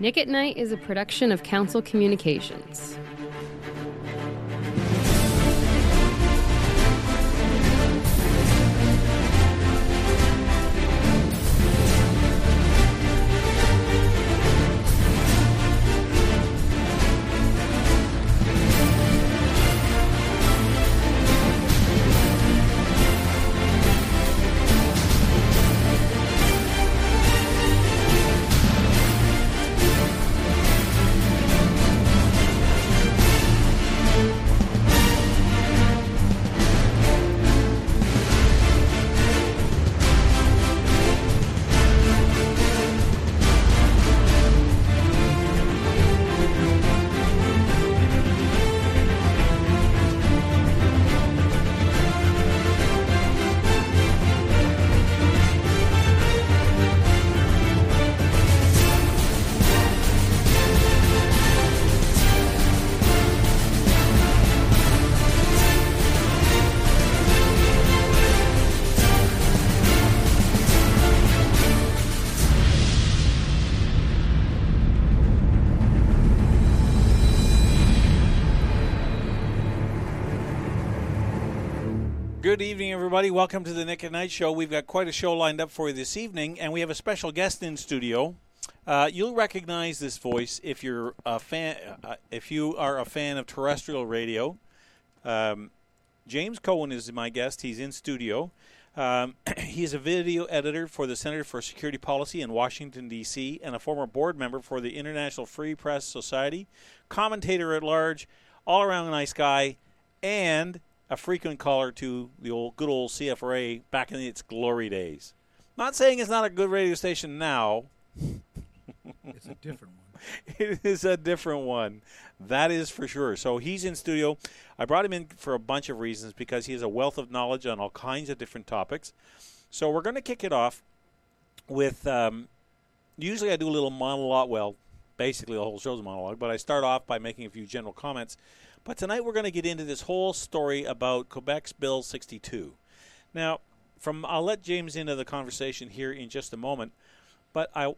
Nick at Night is a production of Council Communications. Good evening, everybody. Welcome to the Nick at Night Show. We've got quite a show lined up for you this evening, and we have a special guest in studio. Uh, you'll recognize this voice if you're a fan. Uh, if you are a fan of terrestrial radio, um, James Cohen is my guest. He's in studio. Um, he's a video editor for the Center for Security Policy in Washington, D.C., and a former board member for the International Free Press Society, commentator at large, all around nice guy, and a frequent caller to the old good old CFRA back in its glory days. Not saying it's not a good radio station now. It's a different one. it is a different one. That is for sure. So he's in studio. I brought him in for a bunch of reasons because he has a wealth of knowledge on all kinds of different topics. So we're going to kick it off with. Um, usually I do a little monologue. Well, basically the whole show's a monologue, but I start off by making a few general comments. But tonight we're going to get into this whole story about Quebec's Bill 62. Now, from I'll let James into the conversation here in just a moment, but I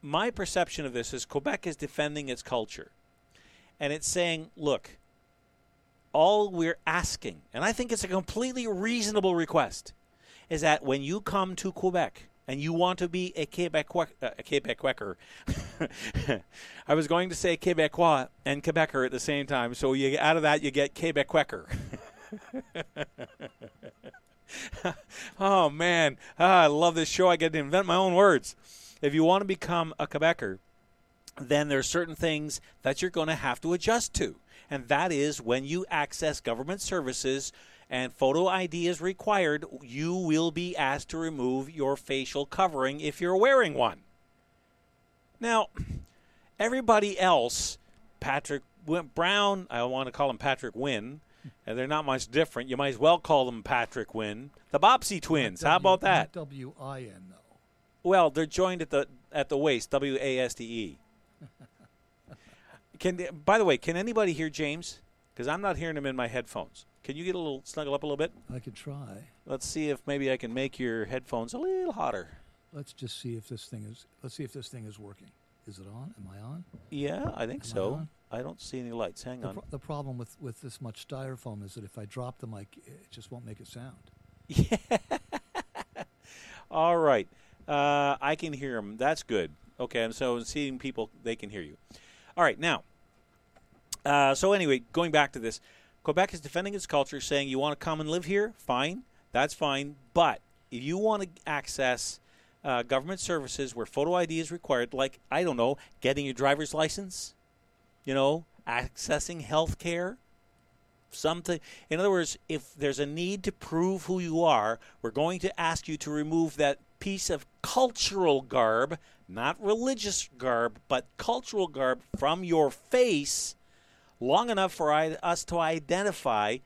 my perception of this is Quebec is defending its culture. And it's saying, look, all we're asking, and I think it's a completely reasonable request, is that when you come to Quebec and you want to be a Quebecois, uh, a I was going to say Quebecois and Quebecer at the same time, so you get out of that you get Quebecoiser. oh man, ah, I love this show. I get to invent my own words. If you want to become a Quebecer, then there are certain things that you're going to have to adjust to, and that is when you access government services and photo ID is required, you will be asked to remove your facial covering if you're wearing one. Now, everybody else, Patrick Brown, I want to call him Patrick Wynn, and they're not much different. You might as well call them Patrick Wynn, the Bobsey twins. How about that? W I N though. Well, they're joined at the at the waist. W A S T E. Can by the way, can anybody hear James? Because I'm not hearing him in my headphones. Can you get a little snuggle up a little bit? I could try. Let's see if maybe I can make your headphones a little hotter. Let's just see if this thing is. Let's see if this thing is working. Is it on? Am I on? Yeah, I think Am so. on? I don't see any lights. Hang The, on. pro- the problem with, with this much styrofoam is that if I drop the mic, it just won't make a sound. Yeah. All right. Uh, I can hear them. That's good. Okay, and so seeing people, they can hear you. All right, now. Uh, so anyway, going back to this, Quebec is defending its culture, saying you want to come and live here, fine, that's fine. But if you want to access uh, government services where photo ID is required, like I don't know, getting your driver's license, you know, accessing health care, something. In other words, if there's a need to prove who you are, we're going to ask you to remove that piece of cultural garb, not religious garb, but cultural garb from your face long enough for I, us to identify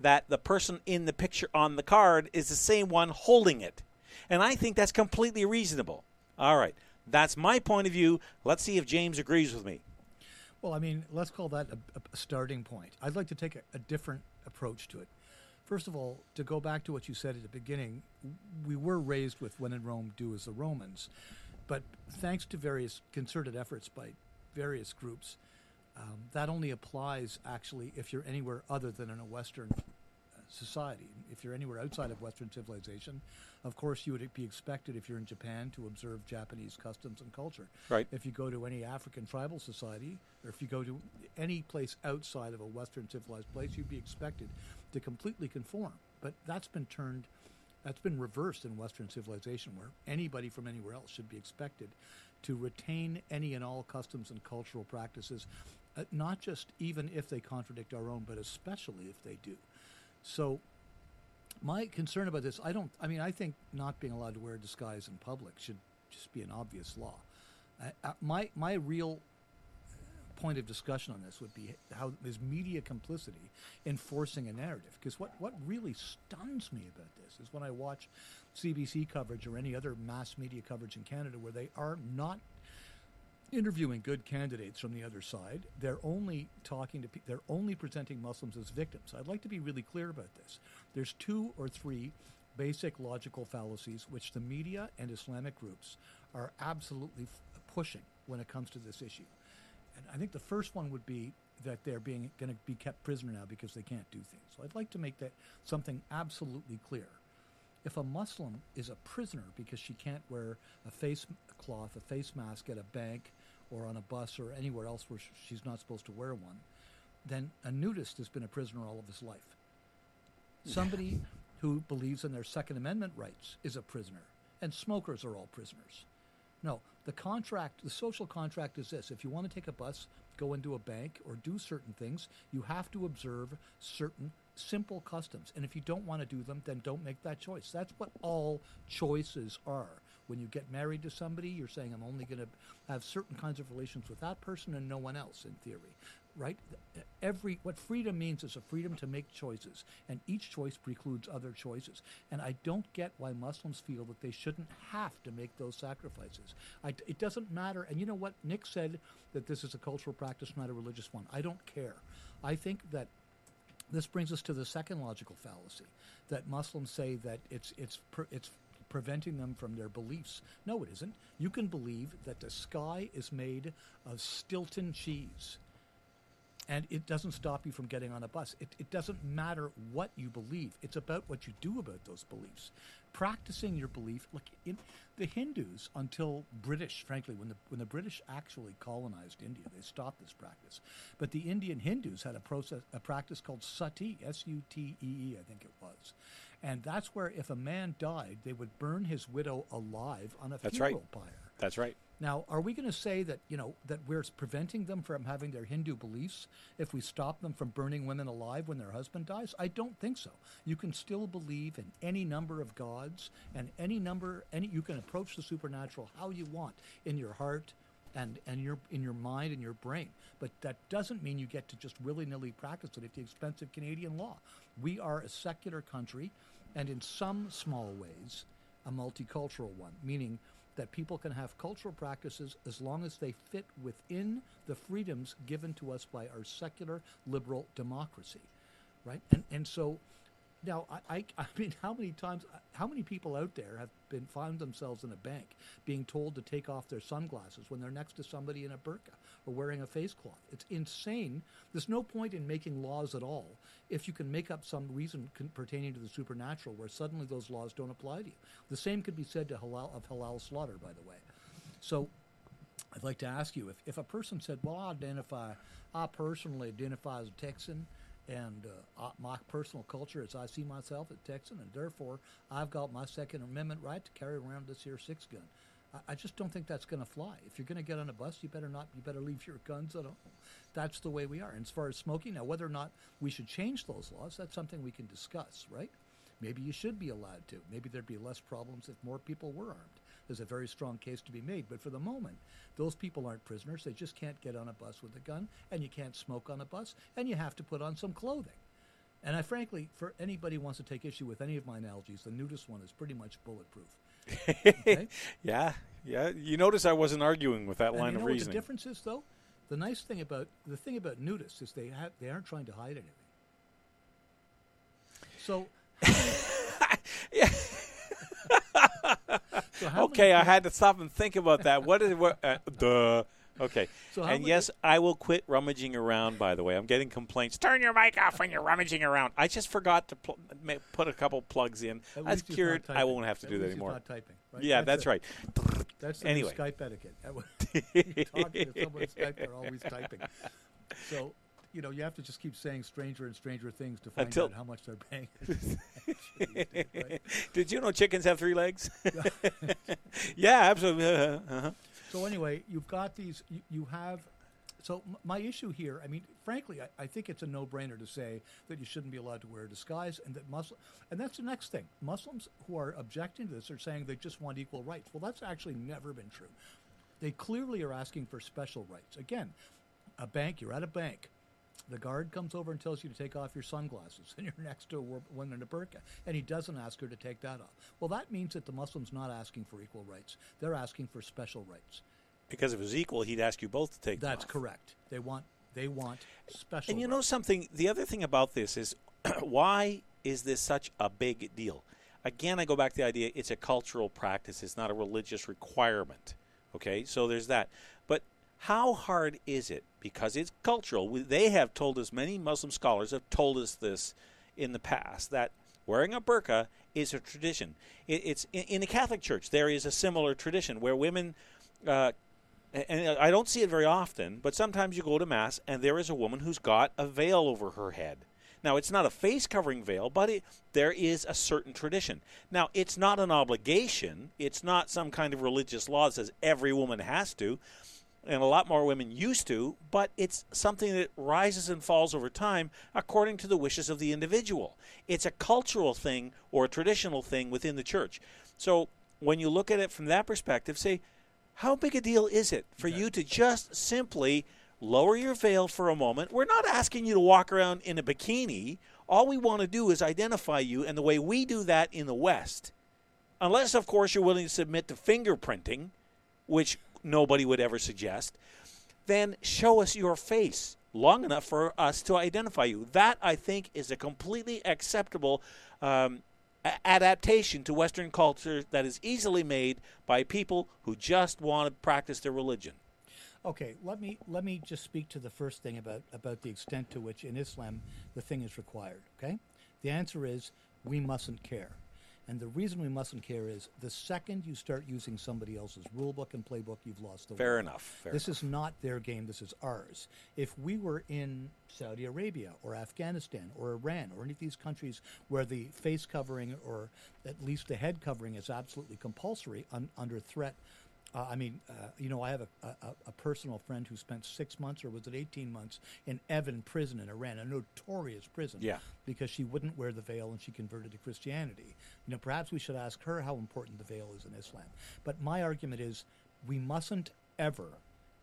that the person in the picture on the card is the same one holding it. And I think that's completely reasonable. All right. That's my point of view. Let's see if James agrees with me. Well, I mean, let's call that a, a starting point. I'd like to take a, a different approach to it. First of all, to go back to what you said at the beginning, we were raised with when in Rome, do as the Romans. But thanks to various concerted efforts by various groups, um, that only applies actually if you're anywhere other than in a Western uh, society. If you're anywhere outside of Western civilization, of course, you would be expected if you're in Japan to observe Japanese customs and culture. Right. If you go to any African tribal society, or if you go to any place outside of a Western civilized place, you'd be expected to completely conform. But that's been turned, that's been reversed in Western civilization, where anybody from anywhere else should be expected to retain any and all customs and cultural practices, uh, not just even if they contradict our own, but especially if they do. So my concern about this, I don't. I mean, I think not being allowed to wear a disguise in public should just be an obvious law. Uh, uh, my my real point of discussion on this would be how is media complicity enforcing a narrative? Because what what really stuns me about this is when I watch CBC coverage or any other mass media coverage in Canada where they are not interviewing good candidates from the other side. They're only talking to pe- they're only presenting Muslims as victims. I'd like to be really clear about this. There's two or three basic logical fallacies which the media and Islamic groups are absolutely f- pushing when it comes to this issue. And I think the first one would be that they're being going to be kept prisoner now because they can't do things. So I'd like to make that something absolutely clear. If a Muslim is a prisoner because she can't wear a face cloth, a face mask at a bank or on a bus or anywhere else where she's not supposed to wear one, then a nudist has been a prisoner all of his life. Somebody who believes in their Second Amendment rights is a prisoner, and smokers are all prisoners. No, the contract, the social contract is this. If you want to take a bus, go into a bank, or do certain things, you have to observe certain simple customs. And if you don't want to do them, then don't make that choice. That's what all choices are. When you get married to somebody, you're saying, I'm only going to have certain kinds of relations with that person and no one else, in theory. Right? Every what freedom means is a freedom to make choices, and each choice precludes other choices. And I don't get why Muslims feel that they shouldn't have to make those sacrifices. I, it doesn't matter. And you know what? Nick said that this is a cultural practice, not a religious one. I don't care. I think that this brings us to the second logical fallacy that Muslims say that it's it's it's preventing them from their beliefs. No, it isn't. You can believe that the sky is made of Stilton cheese. And it doesn't stop you from getting on a bus. It, it doesn't matter what you believe. It's about what you do about those beliefs. Practicing your belief. Look, in the Hindus, until British, frankly, when the when the British actually colonized India, they stopped this practice. But the Indian Hindus had a process, a practice called sati, S-U-T-E-E, I think it was, and that's where if a man died, they would burn his widow alive on a That's right. funeral pyre. That's right. Now, are we going to say that you know that we're preventing them from having their Hindu beliefs if we stop them from burning women alive when their husband dies? I don't think so. You can still believe in any number of gods and any number any you can approach the supernatural how you want in your heart and and your in your mind and your brain. But that doesn't mean you get to just willy-nilly practice it at the expense of Canadian law. We are a secular country and in some small ways a multicultural one, meaning that people can have cultural practices as long as they fit within the freedoms given to us by our secular liberal democracy, right? And and so now I, I I mean how many times how many people out there have been found themselves in a bank being told to take off their sunglasses when they're next to somebody in a burqa or wearing a face cloth? It's insane. There's no point in making laws at all if you can make up some reason con- pertaining to the supernatural where suddenly those laws don't apply to you. The same could be said to halal of halal slaughter, by the way. So I'd like to ask you if, if a person said, "Well, I identify, I personally identify as a Texan, and uh, my personal culture is I see myself as Texan, and therefore I've got my Second Amendment right to carry around this here six gun." I, just don't think that's going to fly. If you're going to get on a bus, you better not. You better leave your guns at home. That's the way we are. And as far as smoking, now whether or not we should change those laws, that's something we can discuss, right? Maybe you should be allowed to. Maybe there'd be less problems if more people were armed. There's a very strong case to be made. But for the moment, those people aren't prisoners. They just can't get on a bus with a gun, and you can't smoke on a bus, and you have to put on some clothing. And I frankly, for anybody who wants to take issue with any of my analogies, the nudist one is pretty much bulletproof. Okay? Yeah, yeah. You notice I wasn't arguing with that And line you know of what the difference is, though? The nice thing about the thing about nudists is they have they aren't trying to hide anything. So, So okay, I had to stop and think about that. What is what? Uh, duh. Okay. So and yes, I will quit rummaging around. By the way, I'm getting complaints. Turn your mic off when you're rummaging around. I just forgot to pl- ma- put a couple plugs in. At That's not cured. I won't have to At do that anymore. not typing. Right? Yeah, that's, it. right. That's the Anyway. Skype etiquette. That when you talk to someone on Skype, they're always typing. So, you know, you have to just keep saying stranger and stranger things to find Until- out how much they're paying. right? Did you know chickens have three legs? yeah, absolutely. Uh, uh-huh. So anyway, you've got these. You, you have. So my issue here, I mean, frankly, I, I think it's a no-brainer to say that you shouldn't be allowed to wear a disguise, and that Muslim, and that's the next thing. Muslims who are objecting to this are saying they just want equal rights. Well, that's actually never been true. They clearly are asking for special rights. Again, a bank, you're at a bank. The guard comes over and tells you to take off your sunglasses, and you're next to a woman in a burqa, and he doesn't ask her to take that off. Well, that means that the Muslim's not asking for equal rights; they're asking for special rights. Because if it was equal, he'd ask you both to take them That's correct. They want they want special. And you know something? The other thing about this is why is this such a big deal? Again, I go back to the idea it's a cultural practice, it's not a religious requirement. Okay, so there's that. But how hard is it? Because it's cultural. We- They have told us, many Muslim scholars have told us this in the past, that wearing a burqa is a tradition. It, it's in, in the Catholic Church, there is a similar tradition where women. Uh, and I don't see it very often, but sometimes you go to mass and there is a woman who's got a veil over her head. Now, it's not a face covering veil, but it, there is a certain tradition. Now, it's not an obligation, it's not some kind of religious law that says every woman has to, and a lot more women used to, but it's something that rises and falls over time according to the wishes of the individual. It's a cultural thing or a traditional thing within the church. So, when you look at it from that perspective, say, how big a deal is it for you to just simply lower your veil for a moment? We're not asking you to walk around in a bikini. All we want to do is identify you, and the way we do that in the West, unless, of course, you're willing to submit to fingerprinting, which nobody would ever suggest, then show us your face long enough for us to identify you. That, I think, is a completely acceptable um, adaptation to Western culture that is easily made by people who just want to practice their religion. Okay, let me let me just speak to the first thing about about the extent to which in Islam the thing is required. Okay, the answer is we mustn't care, and the reason we mustn't care is the second you start using somebody else's rule book and playbook, you've lost the Fair war. enough. Fair this enough. is not their game. This is ours. If we were in Saudi Arabia or Afghanistan or Iran or any of these countries where the face covering or at least the head covering is absolutely compulsory un, under threat. Uh, I mean, uh, you know, I have a, a, a personal friend who spent six months, or was it 18 months, in Evin prison in Iran, a notorious prison, Yeah. because she wouldn't wear the veil and she converted to Christianity. You know, perhaps we should ask her how important the veil is in Islam. But my argument is we mustn't ever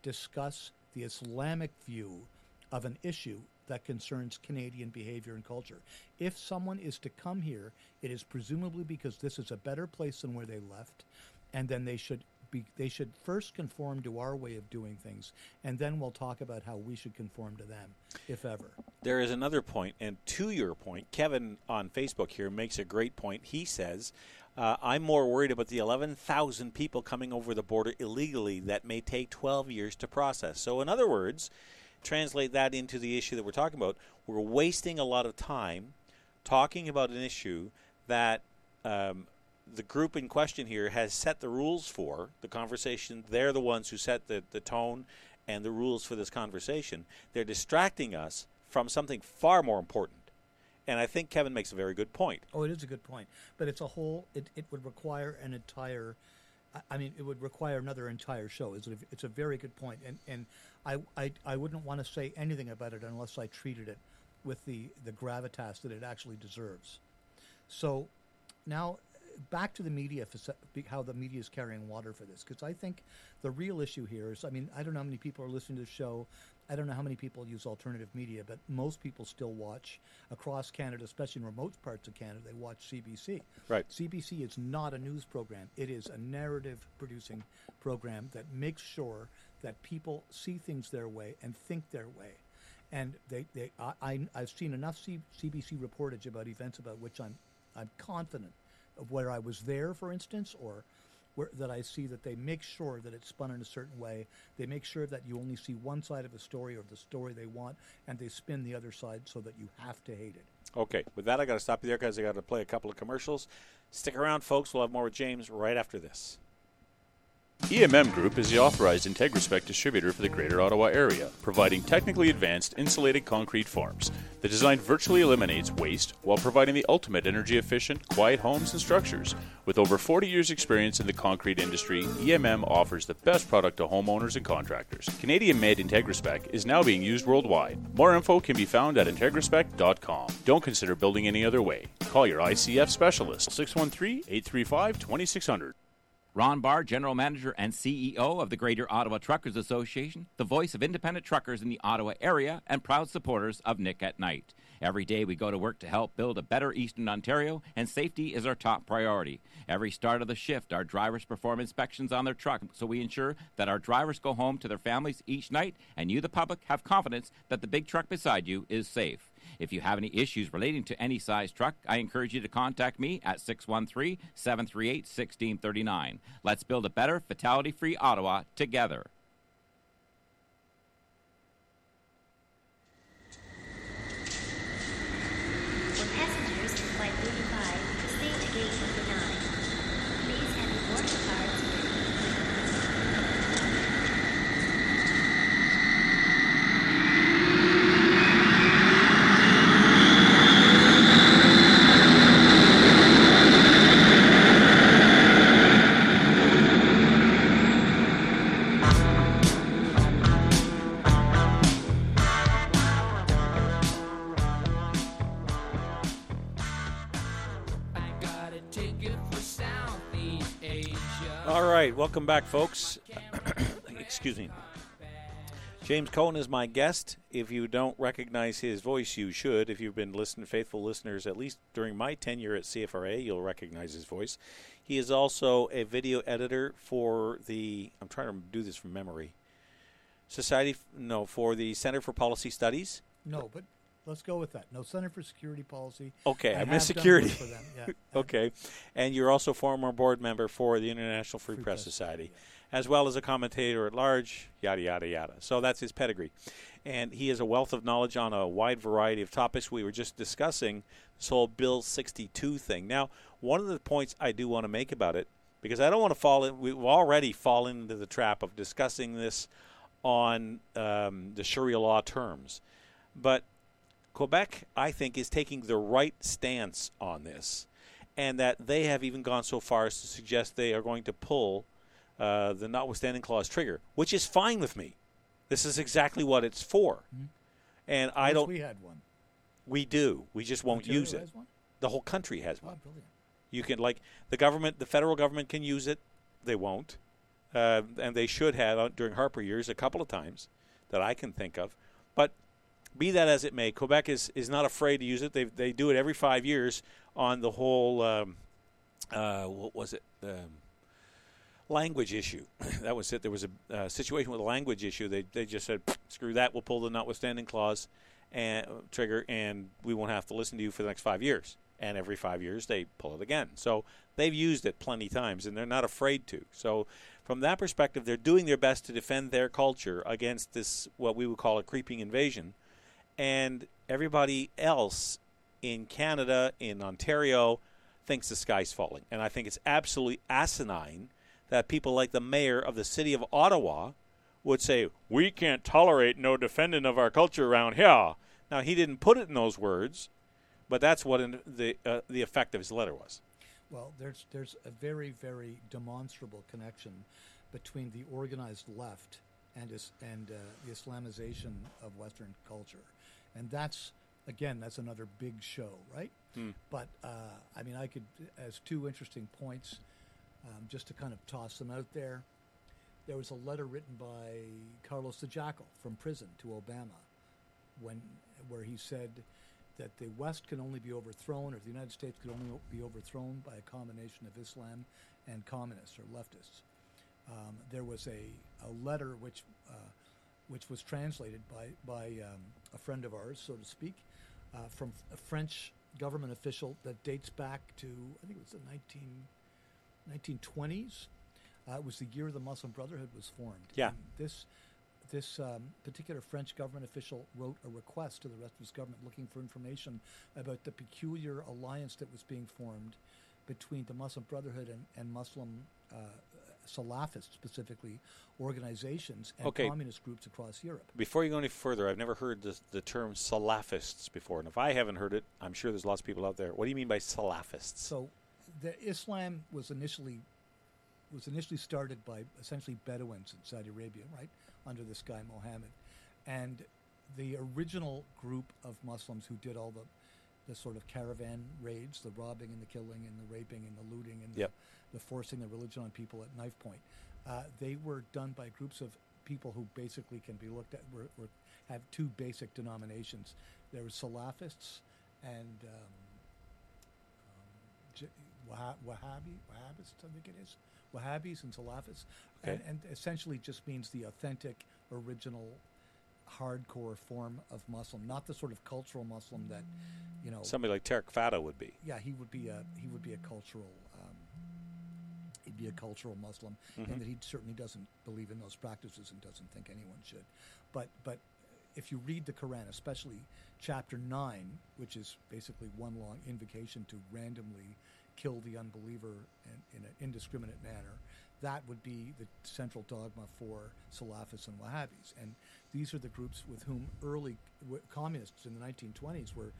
discuss the Islamic view of an issue that concerns Canadian behavior and culture. If someone is to come here, it is presumably because this is a better place than where they left, and then they should be, they should first conform to our way of doing things, and then we'll talk about how we should conform to them, if ever. There is another point, and to your point, Kevin on Facebook here makes a great point. He says, uh, I'm more worried about the 11,000 people coming over the border illegally that may take 12 years to process. So, in other words, translate that into the issue that we're talking about. We're wasting a lot of time talking about an issue that um, the group in question here has set the rules for the conversation. They're the ones who set the, the tone and the rules for this conversation. They're distracting us from something far more important. And I think Kevin makes a very good point. Oh, it is a good point, but it's a whole. It, it would require an entire. I- mean, it would require another entire show. It's a, it's a very good point, and and I, I I wouldn't want to say anything about it unless I treated it with the the gravitas that it actually deserves. So, now back to the media, be- how the media is carrying water for this, because I think the real issue here is, I mean, I don't know how many people are listening to the show. I don't know how many people use alternative media, but most people still watch across Canada, especially in remote parts of Canada. They watch CBC. Right. CBC is not a news program. It is a narrative producing program that makes sure that people see things their way and think their way. And they, they I, I, I've seen enough C, CBC reportage about events about which I'm, I'm confident of where I was there, for instance, or where, that I see that they make sure that it's spun in a certain way. They make sure that you only see one side of a story or the story they want, and they spin the other side so that you have to hate it. Okay, with that, I got to stop you there because I got to play a couple of commercials. Stick around, folks. We'll have more with James right after this. EMM Group is the authorized IntegraSpec distributor for the Greater Ottawa area, providing technically advanced insulated concrete forms. The design virtually eliminates waste while providing the ultimate energy efficient, quiet homes and structures. With over 40 years' experience in the concrete industry, EMM offers the best product to homeowners and contractors. Canadian made IntegraSpec is now being used worldwide. More info can be found at IntegraSpec.com. Don't consider building any other way. Call your ICF specialist 613 835 2600. Ron Barr, General Manager and CEO of the Greater Ottawa Truckers Association, the voice of independent truckers in the Ottawa area, and proud supporters of Nick at Night. Every day we go to work to help build a better Eastern Ontario, and safety is our top priority. Every start of the shift, our drivers perform inspections on their truck so we ensure that our drivers go home to their families each night, and you, the public, have confidence that the big truck beside you is safe. If you have any issues relating to any size truck, I encourage you to contact me at 613 738 1639. Let's build a better, fatality free Ottawa together. Right, welcome back, folks. Excuse me. James Cohen is my guest. If you don't recognize his voice, you should. If you've been listening, faithful listeners, at least during my tenure at CFRA, you'll recognize his voice. He is also a video editor for the. I'm trying to do this from memory. Society, no, for the Center for Policy Studies. No, but let's go with that. No Center for Security Policy. Okay, I missed done security. For them. Yeah. Okay, and you're also former board member for the International Free, Free Press, Press Society, as well as a commentator at large. Yada yada yada. So that's his pedigree, and he has a wealth of knowledge on a wide variety of topics. We were just discussing this whole Bill 62 thing. Now, one of the points I do want to make about it, because I don't want to fall in. We've already fallen into the trap of discussing this on um, the Sharia law terms, but Quebec, I think, is taking the right stance on this, and that they have even gone so far as to suggest they are going to pull uh, the notwithstanding clause trigger, which is fine with me. This is exactly what it's for, and I Wish don't. We had one. We do. We just won't Ontario use it. The whole country has Oh, one. You can like the government, the federal government can use it. They won't, uh, and they should have uh, during Harper years a couple of times that I can think of. But be that as it may, Quebec is, is not afraid to use it. They they do it every five years on the whole. Um, uh, what was it? Um, language issue. that was it. There was a uh, situation with a language issue. They they just said screw that. We'll pull the notwithstanding clause and uh, trigger, and we won't have to listen to you for the next five years. And every five years they pull it again. So they've used it plenty times, and they're not afraid to. So from that perspective, they're doing their best to defend their culture against this what we would call a creeping invasion. And everybody else in Canada, in Ontario, thinks the sky's falling. And I think it's absolutely asinine that people like the mayor of the city of Ottawa would say, We can't tolerate no defending of our culture around here. Now, he didn't put it in those words, but that's what the, uh, the effect of his letter was. Well, there's there's a very very demonstrable connection between the organized left and is, and uh, the Islamization of Western culture, and that's again that's another big show, right? But uh, I mean, I could as two interesting points, um, just to kind of toss them out there. There was a letter written by Carlos the Jackal from prison to Obama, when where he said that the West can only be overthrown, or the United States could only be overthrown by a combination of Islam and communists or leftists. Um, there was a, a letter which uh, which was translated by by um, a friend of ours, so to speak, uh, from a French government official that dates back to I think it was the 19, 1920s, Uh, it was the year the Muslim Brotherhood was formed. Yeah. And this this um, particular French government official wrote a request to the rest of his government looking for information about the peculiar alliance that was being formed between the Muslim Brotherhood and, and Muslim uh, Salafist, specifically, organizations and Okay. communist groups across Europe. Before you go any further, I've never heard this, the term Salafists before, and if I haven't heard it, I'm sure there's lots of people out there. What do you mean by Salafists? So, the Islam was initially was initially started by essentially Bedouins in Saudi Arabia, right, under this guy Mohammed, and the original group of Muslims who did all the the sort of caravan raids, the robbing and the killing and the raping and the looting and Yep. The, forcing the religion on people at knife point. Uh, they were done by groups of people who basically can be looked at were, were have two basic denominations. There were Salafists and um, J- Wahha- Wahhabi, Wahhabists, I think it is. Wahhabis and Salafists. Okay. and essentially just means the authentic, original, hardcore form of Muslim, not the sort of cultural Muslim that, you know. Somebody like Tarek Fatah would be. yeah, he would be a he would be a cultural um, be a cultural Muslim, and that he certainly doesn't believe in those practices and doesn't think anyone should. But but if you read the Quran, especially chapter nine, which is basically one long invocation to randomly kill the unbeliever in, in an indiscriminate manner, that would be the central dogma for Salafists and Wahhabis. And these are the groups with whom early communists in the 1920s were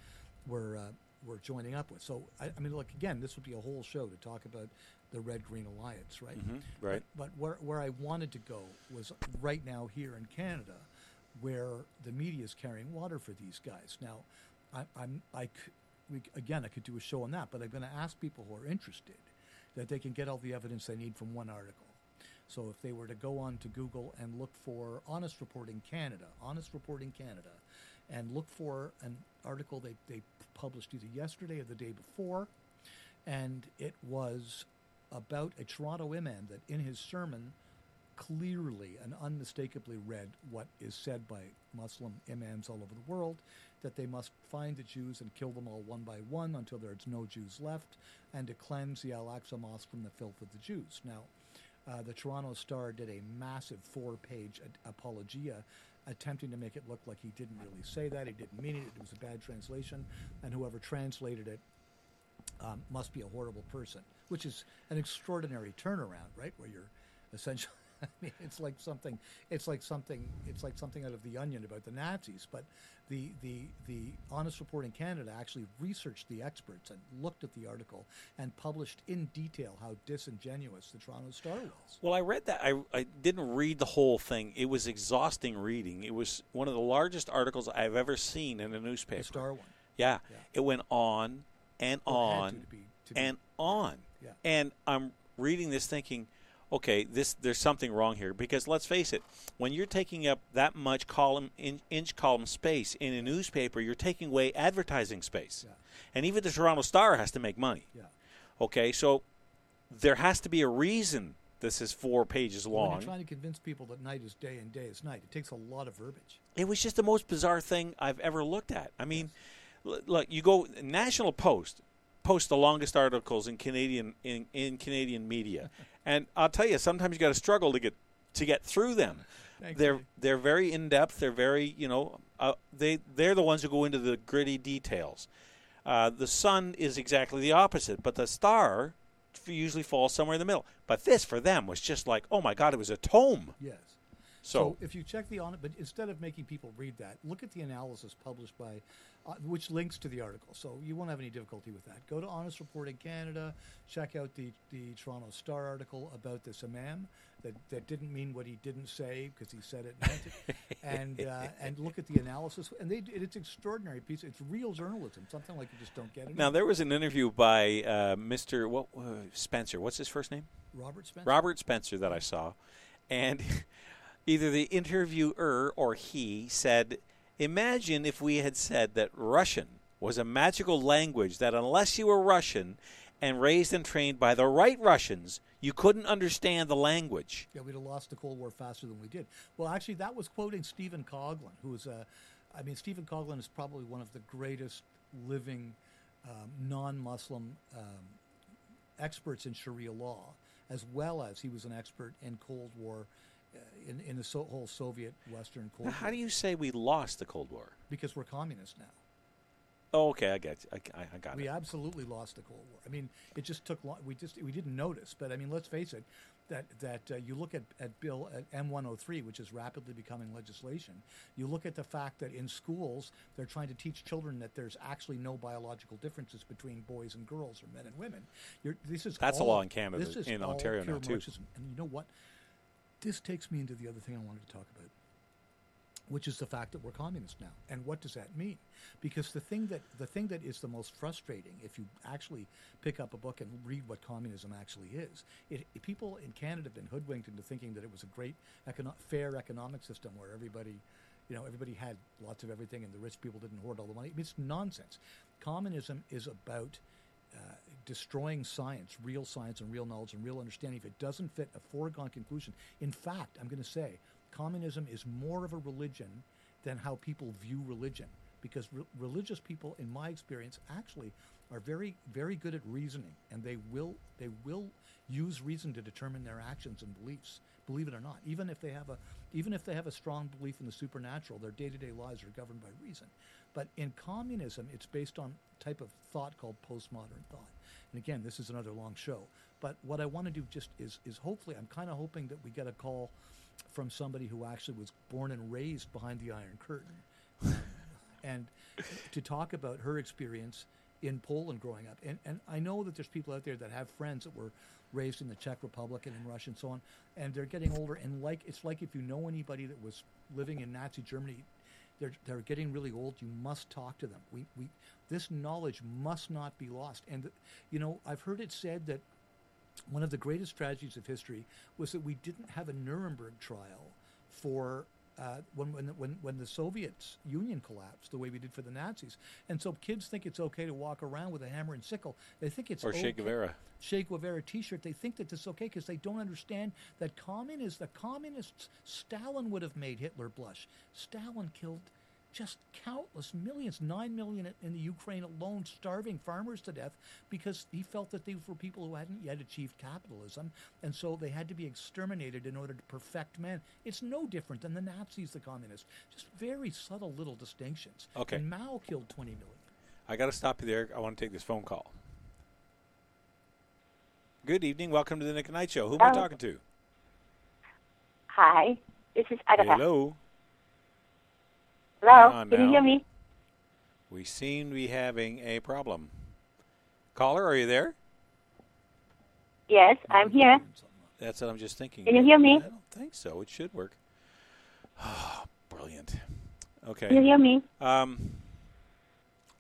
were uh, were joining up with. So I, I mean, look again, this would be a whole show to talk about the Red Green Alliance, right? Mhm, right. But, but where where I wanted to go was right now here in Canada, where the media is carrying water for these guys. Now, I, I'm I c- we, again I could do a show on that, but I'm going to ask people who are interested that they can get all the evidence they need from one article. So if they were to go on to Google and look for Honest Reporting Canada, Honest Reporting Canada, and look for an article they, they published either yesterday or the day before, and it was about a Toronto imam that in his sermon clearly and unmistakably read what is said by Muslim imams all over the world that they must find the Jews and kill them all one by one until there's no Jews left, and to cleanse the Al Aqsa Mosque from the filth of the Jews. Now, uh, the Toronto Star did a massive four page ad- apologia attempting to make it look like he didn't really say that, he didn't mean it, it was a bad translation, and whoever translated it um, must be a horrible person, which is an extraordinary turnaround, right? Where you're essentially, I mean, it's like something, it's like something, it's like something out of the Onion about the Nazis. But the the the Honest Reporting Canada actually researched the experts and looked at the article and published in detail how disingenuous the Toronto Star was. Well, I read that. I, I didn't read the whole thing. It was exhausting reading. It was one of the largest articles I've ever seen in a newspaper. The Star one. Yeah. Yeah. It went on and Well, on to be- to be- and on. Yeah. And I'm reading this thinking, okay, this there's something wrong here because let's face it, when you're taking up that much column in, inch column space in a newspaper, you're taking away advertising space. Yeah. And even the Toronto Star has to make money. Yeah. Okay, so there has to be a reason this is four pages When long. you're trying to convince people that night is day and day is night, it takes a lot of verbiage. It was just the most bizarre thing I've ever looked at. I mean, l- look, you go National Post post the longest articles in Canadian in, in Canadian media, and I'll tell you, sometimes you got to struggle to get to get through them. Thanks, they're Dave. they're very in depth. They're very you know uh, they they're the ones who go into the gritty details. Uh, the Sun is exactly the opposite, but the Star usually falls somewhere in the middle. But this for them was just like, oh my God, it was a tome. Yes. So, if you check the on it, but instead of making people read that, look at the analysis published by, uh, which links to the article. So you won't have any difficulty with that. Go to Honest Reporting Canada, check out the the Toronto Star article about this imam that, that didn't mean what he didn't say because he said it meant it, and uh, and look at the analysis. And they it's extraordinary piece. It's real journalism, something like you just don't get it. Now there was an interview by uh, Mr. What uh, Spencer. What's his first name? Robert Spencer. Robert Spencer that I saw, and either the interviewer or he said, "Imagine if we had said that Russian was a magical language that unless you were Russian and raised and trained by the right Russians, you couldn't understand the language." Yeah, we'd have lost the Cold War faster than we did. Well, actually, that was quoting Stephen Coughlin, who is a, I mean, Stephen Coughlin is probably one of the greatest living um, non-Muslim um, experts in Sharia law, as well as he was an expert in Cold War, in, in the so- whole Soviet Western Cold Now, how do you say we lost the Cold War? because we're communists now. Oh, okay, I got you. I, I, I got We it. absolutely lost the Cold War. I mean, it just took long. We just we didn't notice, but I mean, let's face it. That that uh, you look at at bill at M103, which is rapidly becoming legislation. You look at the fact that in schools they're trying to teach children that there's actually no biological differences between boys and girls or men and women. You're, this is That's a law in Canada, in all Ontario now, too. Marxism. And you know what? This takes me into the other thing I wanted to talk about which is the fact that we're communists now. And what does that mean? Because the thing that the thing that is the most frustrating, if you actually pick up a book and read what communism actually is, it, it- people in Canada have been hoodwinked into thinking that it was a great, econo- fair economic system where everybody, you know, everybody had lots of everything and the rich people didn't hoard all the money. It's nonsense. Communism is about uh, destroying science, real science and real knowledge and real understanding, if it doesn't fit a foregone conclusion. In fact, I'm going to say communism is more of a religion than how people view religion. Because re- religious people, in my experience, actually are very, very good at reasoning, and they will, they will use reason to determine their actions and beliefs. Believe it or not, even if they have a, even if they have a strong belief in the supernatural, their day-to-day lives are governed by reason. But in communism, it's based on type of thought called postmodern thought. And again, this is another long show. But what I want to do just is, is hopefully, I'm kind of hoping that we get a call from somebody who actually was born and raised behind the Iron Curtain, and to talk about her experience in Poland growing up. And and I know that there's people out there that have friends that were raised in the Czech Republic and in Russia and so on, and they're getting older. And like it's like if you know anybody that was living in Nazi Germany, they're they're getting really old. You must talk to them. We we this knowledge must not be lost. And you know I've heard it said that one of the greatest tragedies of history was that we didn't have a Nuremberg trial for uh, when, when, when, when the Soviet Union collapsed, the way we did for the Nazis. And so kids think it's okay to walk around with a hammer and sickle. They think it's Or Che okay- Guevara. Che Guevara T-shirt. They think that it's okay because they don't understand that communists, the communists, Stalin would have made Hitler blush. Stalin killed just countless millions, nine million in the Ukraine alone, starving farmers to death because he felt that these were people who hadn't yet achieved capitalism, and so they had to be exterminated in order to perfect man. It's no different than the Nazis, the communists. Just very subtle little distinctions. Okay. And Mao killed 20 million. I got to stop you there. I want to take this phone call. Good evening. Welcome to the Nick and Night Show. Who am I oh. talking to? Hi, this is Agatha. Hello. Hello, can you hear me? We seem to be having a problem. Caller, are you there? Yes, I'm here. That's what I'm just thinking. Can you hear me? I don't think so. It should work. Brilliant. Okay. Can you hear me? Um,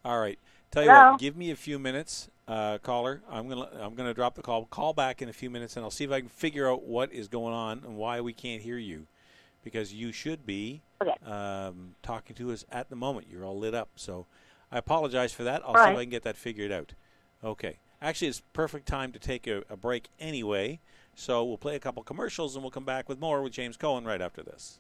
all right. Tell you Hello? what. Give me a few minutes, uh, caller. I'm gonna I'm gonna drop the call. Call back in a few minutes, and I'll see if I can figure out what is going on and why we can't hear you, because you should be Okay. um, talking to us at the moment. You're all lit up. So I apologize for that. I'll All see if. I can get that figured out. Okay. Actually, it's perfect time to take a, a break anyway. So we'll play a couple commercials and we'll come back with more with James Cohen right after this.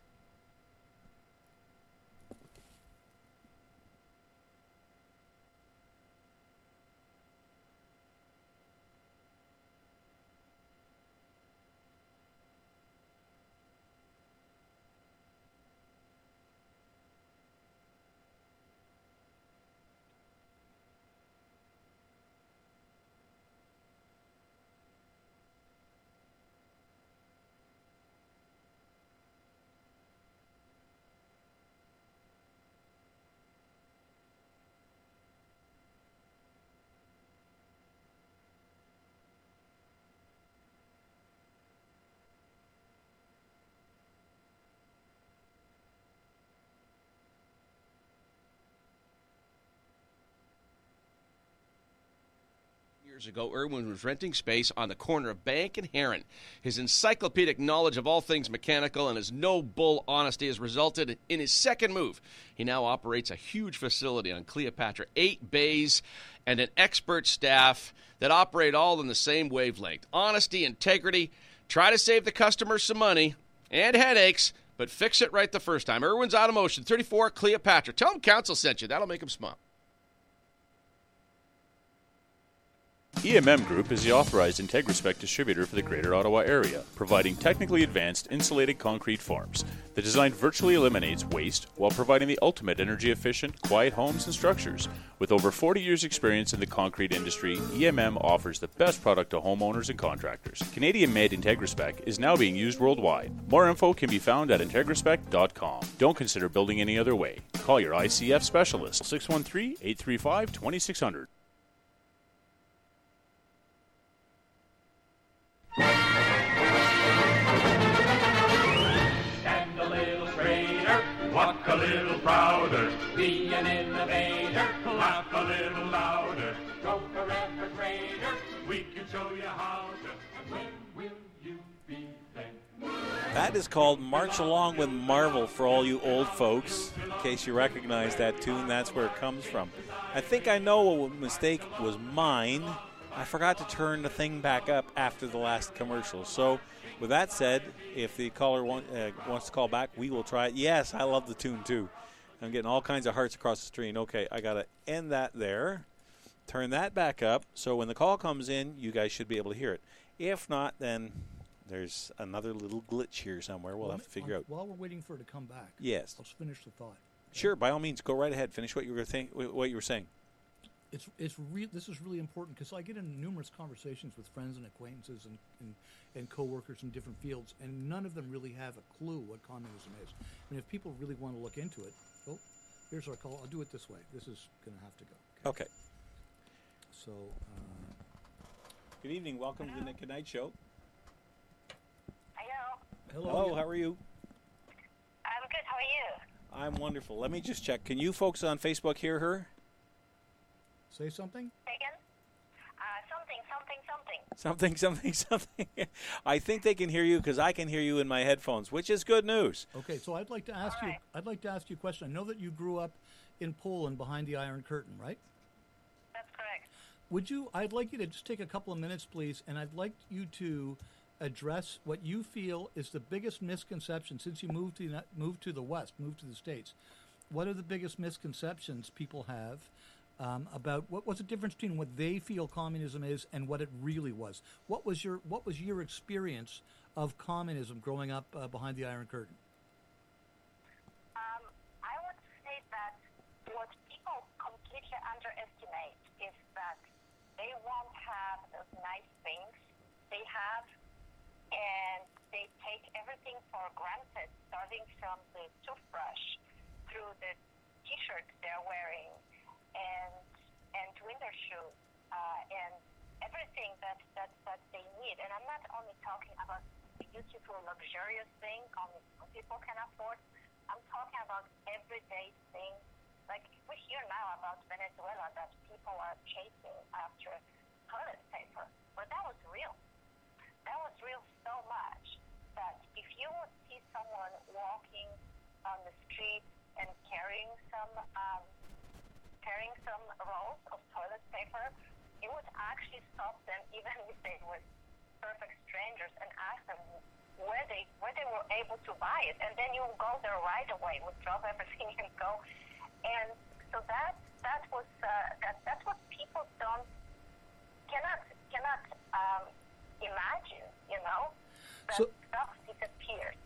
Years ago, Irwin was renting space on the corner of Bank and Heron. His encyclopedic knowledge of all things mechanical and his no bull honesty has resulted in his second move. He now operates a huge facility on Cleopatra, eight bays, and an expert staff that operate all in the same wavelength. Honesty, integrity, try to save the customer some money and headaches, but fix it right the first time. Irwin's Automotion, 34 Cleopatra. Tell him Council sent you. That'll make him smile. EMM Group is the authorized IntegraSpec distributor for the Greater Ottawa area, providing technically advanced insulated concrete forms. The design virtually eliminates waste while providing the ultimate energy efficient, quiet homes and structures. With over 40 years' experience in the concrete industry, EMM offers the best product to homeowners and contractors. Canadian made IntegraSpec is now being used worldwide. More info can be found at integraspec.com. Don't consider building any other way. Call your ICF specialist 613 835 2600. Stand a little straighter, walk a little prouder, be an innovator, laugh a little louder, go greater. We can show you how to. When will you be? That is called March Along with Marvel for all you old folks. In case you recognize that tune, that's where it comes from. I think I know what mistake was mine. I forgot to turn the thing back up after the last commercial. So, with that said, if the caller want, uh, wants to call back, we will try it. Yes, I love the tune too. I'm getting all kinds of hearts across the screen. Okay, I got to end that there. Turn that back up so when the call comes in, you guys should be able to hear it. If not, then there's another little glitch here somewhere. We'll have to figure out. While we're waiting for it to come back, Yes. let's finish the thought. Sure, by all means, go right ahead. Finish what you were think, what you were saying. It's it's re- this is really important because I get in numerous conversations with friends and acquaintances and, and and coworkers in different fields, and none of them really have a clue what communism is. I mean, if people really want to look into it, oh, here's our call. I'll do it this way. This is going to have to go. Okay. So, uh, Good evening. Welcome to the Nick at Night Show. Hello. hello. Hello, how are you? I'm good. How are you? I'm wonderful. Let me just check. Can you folks on Facebook hear her? Say something. Second. Uh, something, something, something. Something, something, something. I think they can hear you because I can hear you in my headphones, which is good news. Okay, so I'd like to ask you. I'd like to ask you a question. I know that you grew up in Poland behind the Iron Curtain, right? That's correct. Would you? I'd like you to just take a couple of minutes, please, and I'd like you to address what you feel is the biggest misconception since you moved to moved to the West, moved to the States. What are the biggest misconceptions people have um, about what was the difference between what they feel communism is and what it really was? What was your What was your experience of communism growing up uh, behind the Iron Curtain? Um, I would say that what people completely underestimate is that they won't have those nice things they have, and they take everything for granted, starting from the toothbrush through the T-shirt they're wearing, and and winter shoes, uh, and everything that, that that they need. And I'm not only talking about beautiful, luxurious thing only people can afford. I'm talking about everyday things. Like we hear now about Venezuela that people are chasing after toilet paper, but that was real. That was real so much that if you would see someone walking on the street and carrying some um, carrying some rolls of toilet paper, you would actually stop them even if they were perfect strangers and ask them where they where they were able to buy it, and then you would go there right away, would drop everything and go. And so that that was uh, that that's what people don't cannot cannot um, imagine, you know, that So- stuff disappears.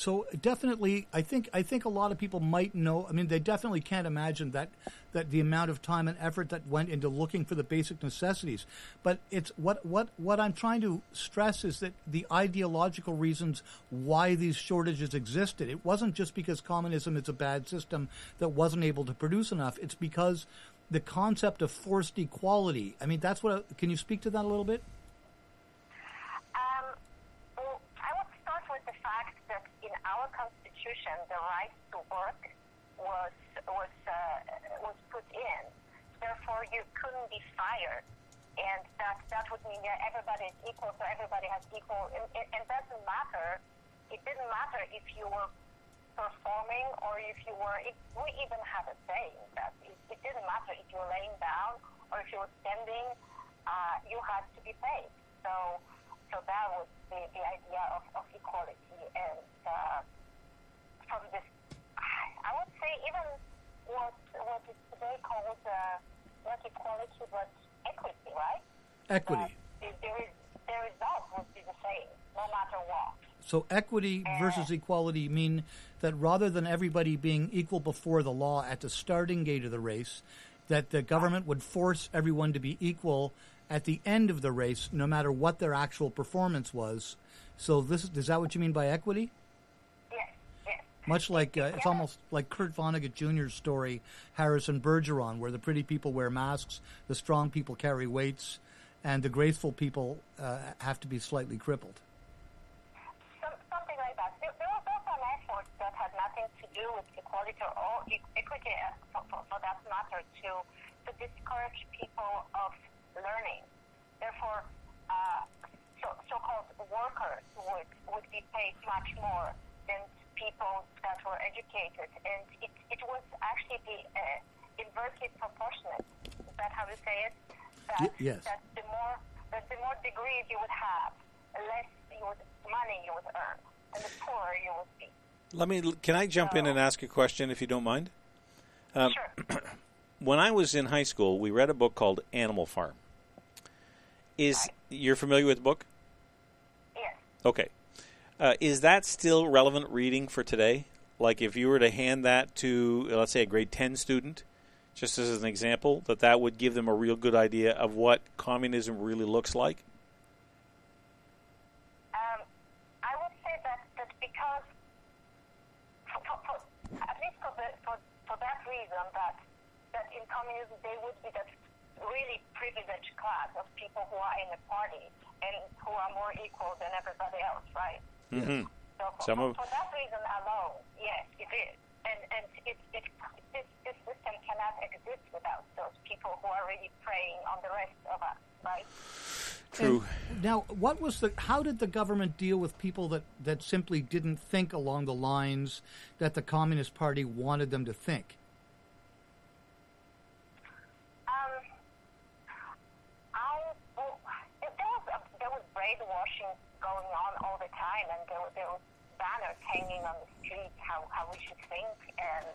So definitely, I think I think a lot of people might know. I mean, they definitely can't imagine that that the amount of time and effort that went into looking for the basic necessities. But it's what what what I'm trying to stress is that the ideological reasons why these shortages existed. It wasn't just because communism is a bad system that wasn't able to produce enough. It's because the concept of forced equality. I mean, that's what. Can you speak to that a little bit? Um, well, I would start with the fact that in our constitution, the right to work was was uh, was put in. Therefore, you couldn't be fired, and that that would mean that everybody is equal, so everybody has equal. And it, it doesn't matter. It didn't matter if you were performing or if you were. If we even have a saying that it, it didn't matter if you were laying down or if you were standing. Uh, you had to be paid. So so that was the, the idea of, of equality. And uh, from this, I would say even what what is today called uh, not equality but equity, right? Equity. that the, the, re- the result would be the same, no matter what. So equity versus equality mean that rather than everybody being equal before the law at the starting gate of the race, that the government would force everyone to be equal at the end of the race, no matter what their actual performance was. So this is that what you mean by equity? Much like uh, it's almost like Kurt Vonnegut Jr.'s story, Harrison Bergeron, where the pretty people wear masks, the strong people carry weights, and the graceful people uh, have to be slightly crippled. Some, something like that. There, was also an effort that had nothing to do with equality or equity, uh, for, for, for that matter, to to discourage people of learning. Therefore, uh, so, so-called workers would would be paid much more than people that were educated, and it it was actually the uh, inversely proportionate. Is that how you say it? That, Y- yes. That the more that the more degrees you would have, the less you would money you would earn, and the poorer you would be. Let me. Can I jump in and ask a question, if you don't mind? Um, Sure. when I was in high school, we read a book called Animal Farm. Is you're familiar with the book? Yes. Okay. Uh, is that still relevant reading for today? Like, if you were to hand that to, let's say, a grade ten student, just as an example, that that would give them a real good idea of what communism really looks like. I would say that, that because, for, for, for, at least for, for that reason, that, that in communism they would be that really privileged class of people who are in the party and who are more equal than everybody else, right? Mm-hmm. So for, Some of- for that reason alone, yes, it is. And, and it, it, this, this system cannot exist without those people who are really preying on the rest of us, right? True. And now, what was the? How did the government deal with people that that simply didn't think along the lines that the Communist Party wanted them to think? Um, I well, there there was a, there was brainwashing going on all the time, and there were, there was banners hanging on the street how, how we should think, and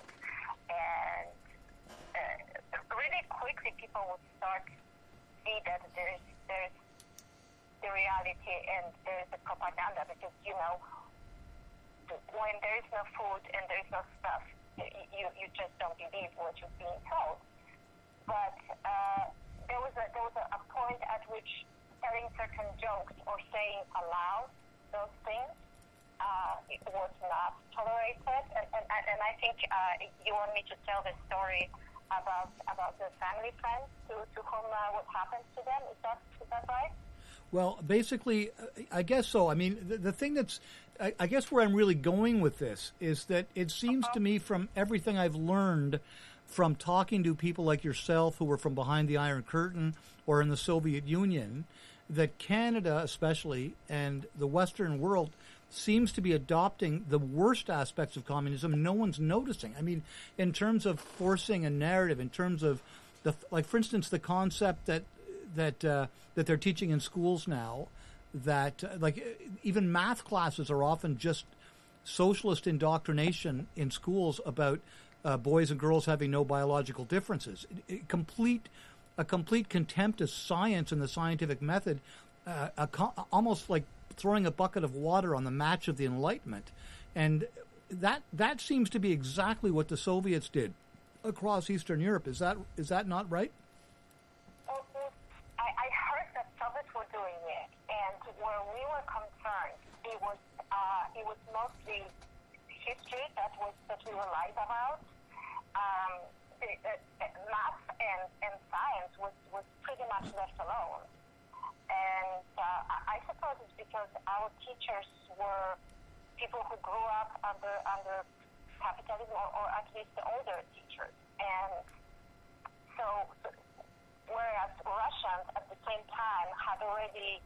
and uh, really quickly people would start see that there's there's the reality and there's the propaganda because you know when there is no food and there is no stuff, you you just don't believe what you're being told. But uh, there was a there was a, a point at which telling certain jokes or saying aloud those things uh, it was not tolerated, and, and, and I think uh, you want me to tell the story about about the family friends to, to whom uh, what happened to them. Is that is that right? Well, basically, uh, I guess so. I mean, the, the thing that's, I, I guess where I'm really going with this is that it seems to me from everything I've learned from talking to people like yourself who were from behind the Iron Curtain or in the Soviet Union that Canada, especially, and the Western world seems to be adopting the worst aspects of communism. No one's noticing. I mean, in terms of forcing a narrative, in terms of the, like, for instance, the concept that that uh, that they're teaching in schools now, that uh, like even math classes are often just socialist indoctrination in schools about uh, boys and girls having no biological differences. It- it- complete a complete contempt of science and the scientific method, uh, a almost like throwing a bucket of water on the match of the Enlightenment, and that that seems to be exactly what the Soviets did across Eastern Europe. Is that is that not right? Well, well, I, heard that Soviets were doing it, and where we were concerned, it was uh, was mostly history that was that we were lied about. Um, math and, and science was, was pretty much left alone. And uh, I I suppose it's because our teachers were people who grew up under under capitalism, or, or at least the older teachers. And so, so whereas Russians at the same time had already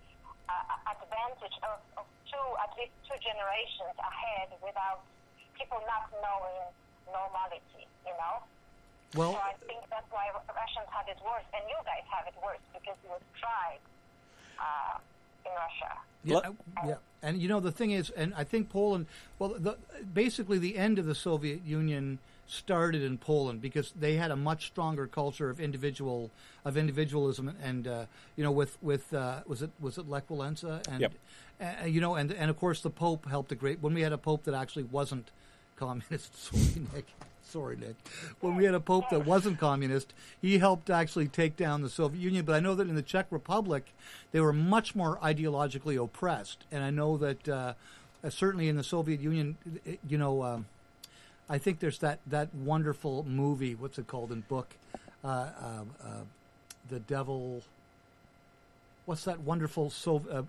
uh, advantage of, of two, at least two generations ahead without people not knowing normality, you know? Well, so I think that's why Russians had it worse, and you guys have it worse because it was tried uh, in Russia. Yeah, uh, yeah, and you know the thing is, and I think Poland. Well, the, basically the end of the Soviet Union started in Poland because they had a much stronger culture of individual of individualism and uh, you know with with uh, was it was it Lech Walesa and Yep. uh, you know and and of course the Pope helped a great when we had a Pope that actually wasn't communist. Sorry, Nick. Sorry, Nick. When we had a pope that wasn't communist, he helped actually take down the Soviet Union. But I know that in the Czech Republic, they were much more ideologically oppressed, and I know that uh, uh, certainly in the Soviet Union, you know, um, I think there's that that wonderful movie. What's it called in book? Uh, uh, uh, the Devil. What's that wonderful so? Uh,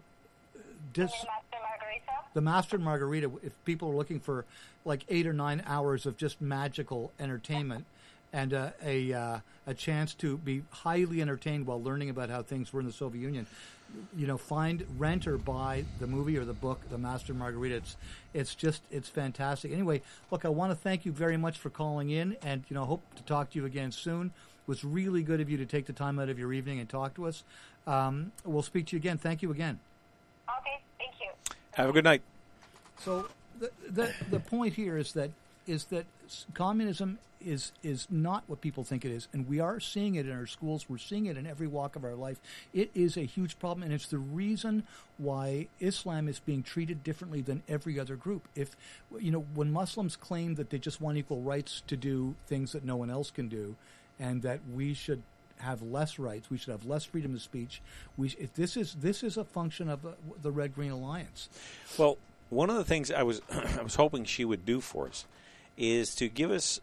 dis- Master Margarita? the Master and Margarita, if people are looking for like eight or nine hours of just magical entertainment and uh, a uh, a chance to be highly entertained while learning about how things were in the Soviet Union, you know, find rent or buy the movie or the book, The Master Margarita. It's it's just it's fantastic. Anyway, look, I want to thank you very much for calling in, and you know, hope to talk to you again soon. It was really good of you to take the time out of your evening and talk to us. Um, we'll speak to you again. Thank you again. Okay, thank you. Have a good night. So the, the the point here is that is that communism is is not what people think it is, and we are seeing it in our schools. We're seeing it in every walk of our life. It is a huge problem, and it's the reason why Islam is being treated differently than every other group. If you know, when Muslims claim that they just want equal rights to do things that no one else can do, and that we should have less rights, we should have less freedom of speech. We if this is this is a function of uh, the Red Green Alliance. Well, one of the things I was I was hoping she would do for us is to give us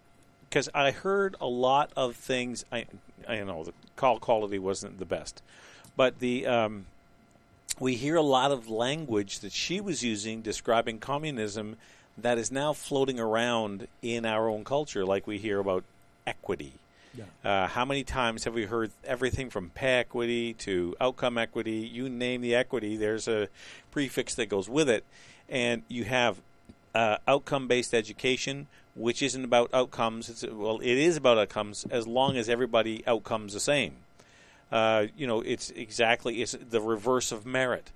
because I heard a lot of things. I I know the call quality wasn't the best, but the um, we hear a lot of language that she was using describing communism that is now floating around in our own culture, like we hear about equity. Yeah. Uh, how many times have we heard everything from pay equity to outcome equity? You name the equity, there's a prefix that goes with it. And you have uh, outcome based education, which isn't about outcomes. It's, well, it is about outcomes as long as everybody outcomes the same. Uh, you know, it's exactly it's the reverse of merit.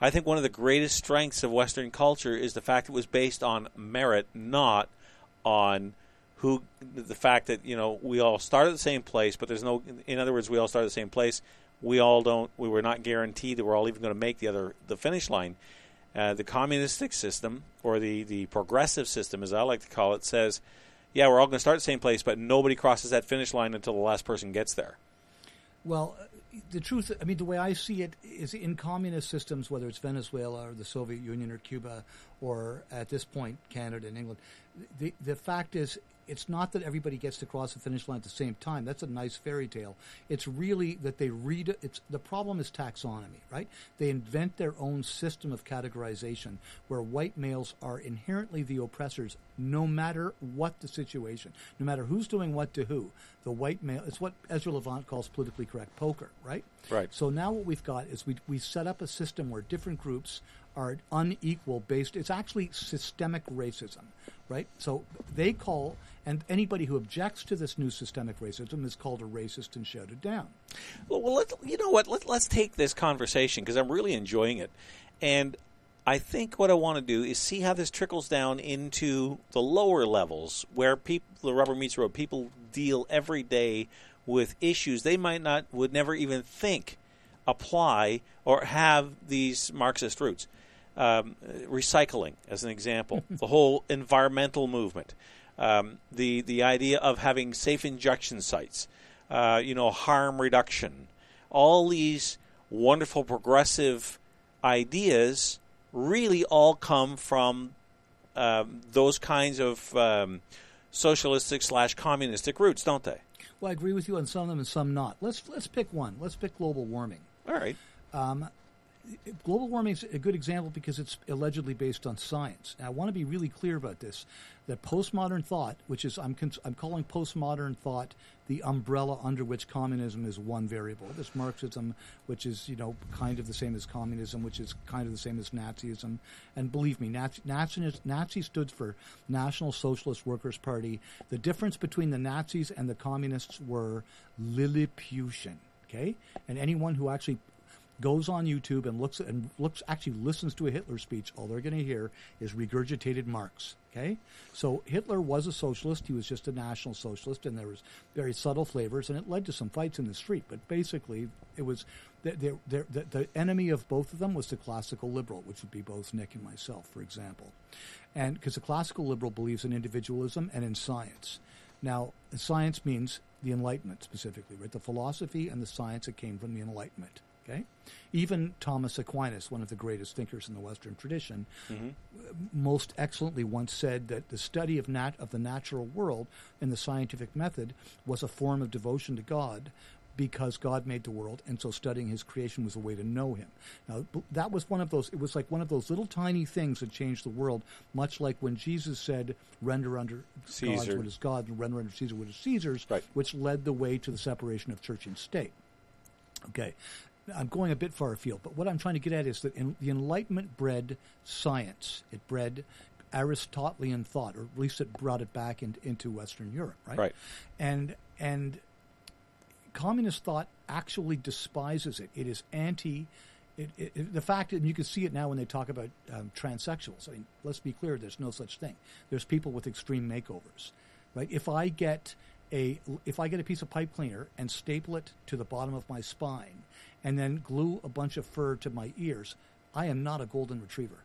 I think one of the greatest strengths of Western culture is the fact it was based on merit, not on who the fact that you know we all start at the same place, but there's no. In other words, we all start at the same place. We all don't. We were not guaranteed that we're all even going to make the other the finish line. Uh, the communistic system, or the the progressive system, as I like to call it, says, yeah, we're all going to start the same place, but nobody crosses that finish line until the last person gets there. Well, the truth, I mean, the way I see it is in communist systems, whether it's Venezuela or the Soviet Union or Cuba or at this point Canada and England, the, the fact is it's not that everybody gets to cross the finish line at the same time. That's a nice fairy tale. It's really that they read it's the problem is taxonomy, right? They invent their own system of categorization where white males are inherently the oppressors no matter what the situation, no matter who's doing what to who. The white male it's what Ezra Levant calls politically correct poker, right? Right. So now what we've got is we we set up a system where different groups are unequal based it's actually systemic racism, right? So they call and anybody who objects to this new systemic racism is called a racist and shouted down. Well, well let, you know what? Let, let's take this conversation because I'm really enjoying it, and I think what I want to do is see how this trickles down into the lower levels where people, the rubber meets the road. People deal every day with issues they might not would never even think apply or have these Marxist roots. Um, recycling, as an example, the whole environmental movement, um, the the idea of having safe injection sites, uh, you know, harm reduction, all these wonderful progressive ideas really all come from um, those kinds of um, socialistic slash communistic roots, don't they? Well, I agree with you on some of them and some not. Let's let's pick one. Let's pick global warming. All right. Global warming is a good example because it's allegedly based on science. And I want to be really clear about this: that postmodern thought, which is I'm cons- I'm calling postmodern thought the umbrella under which communism is one variable. This Marxism, which is you know kind of the same as communism, which is kind of the same as Nazism. And believe me, Nazi, Nazi, Nazi stood for National Socialist Workers Party. The difference between the Nazis and the communists were Lilliputian. Okay, and anyone who actually goes on YouTube and looks and looks actually listens to a Hitler speech, all they're going to hear is regurgitated Marx. Okay, so Hitler was a socialist. He was just a national socialist, and there was very subtle flavors, and it led to some fights in the street. But basically, it was the, the, the, the, enemy of both of them was the classical liberal, which would be both Nick and myself, for example, and because the classical liberal believes in individualism and in science. Now, science means the Enlightenment specifically, right? The philosophy and the science that came from the Enlightenment. Okay, even Thomas Aquinas, one of the greatest thinkers in the Western tradition, mm-hmm. most excellently once said that the study of nat- of the natural world and the scientific method was a form of devotion to God because God made the world, and so studying His creation was a way to know Him. Now, that was one of those. It was like one of those little tiny things that changed the world. Much like when Jesus said, "Render under Caesar. what is God, and render under Caesar what is Caesar's," Right. which led the way to the separation of church and state. Okay. I'm going a bit far afield, but what I'm trying to get at is that in, the Enlightenment bred science. It bred Aristotelian thought, or at least it brought it back in, into Western Europe, right? Right. And and communist thought actually despises it. It is anti. It, it, it- the fact, and you can see it now when they talk about um, transsexuals. I mean, let's be clear: there's no such thing. There's people with extreme makeovers, right? If I get a if I get a piece of pipe cleaner and staple it to the bottom of my spine, and then glue a bunch of fur to my ears, I am not a golden retriever.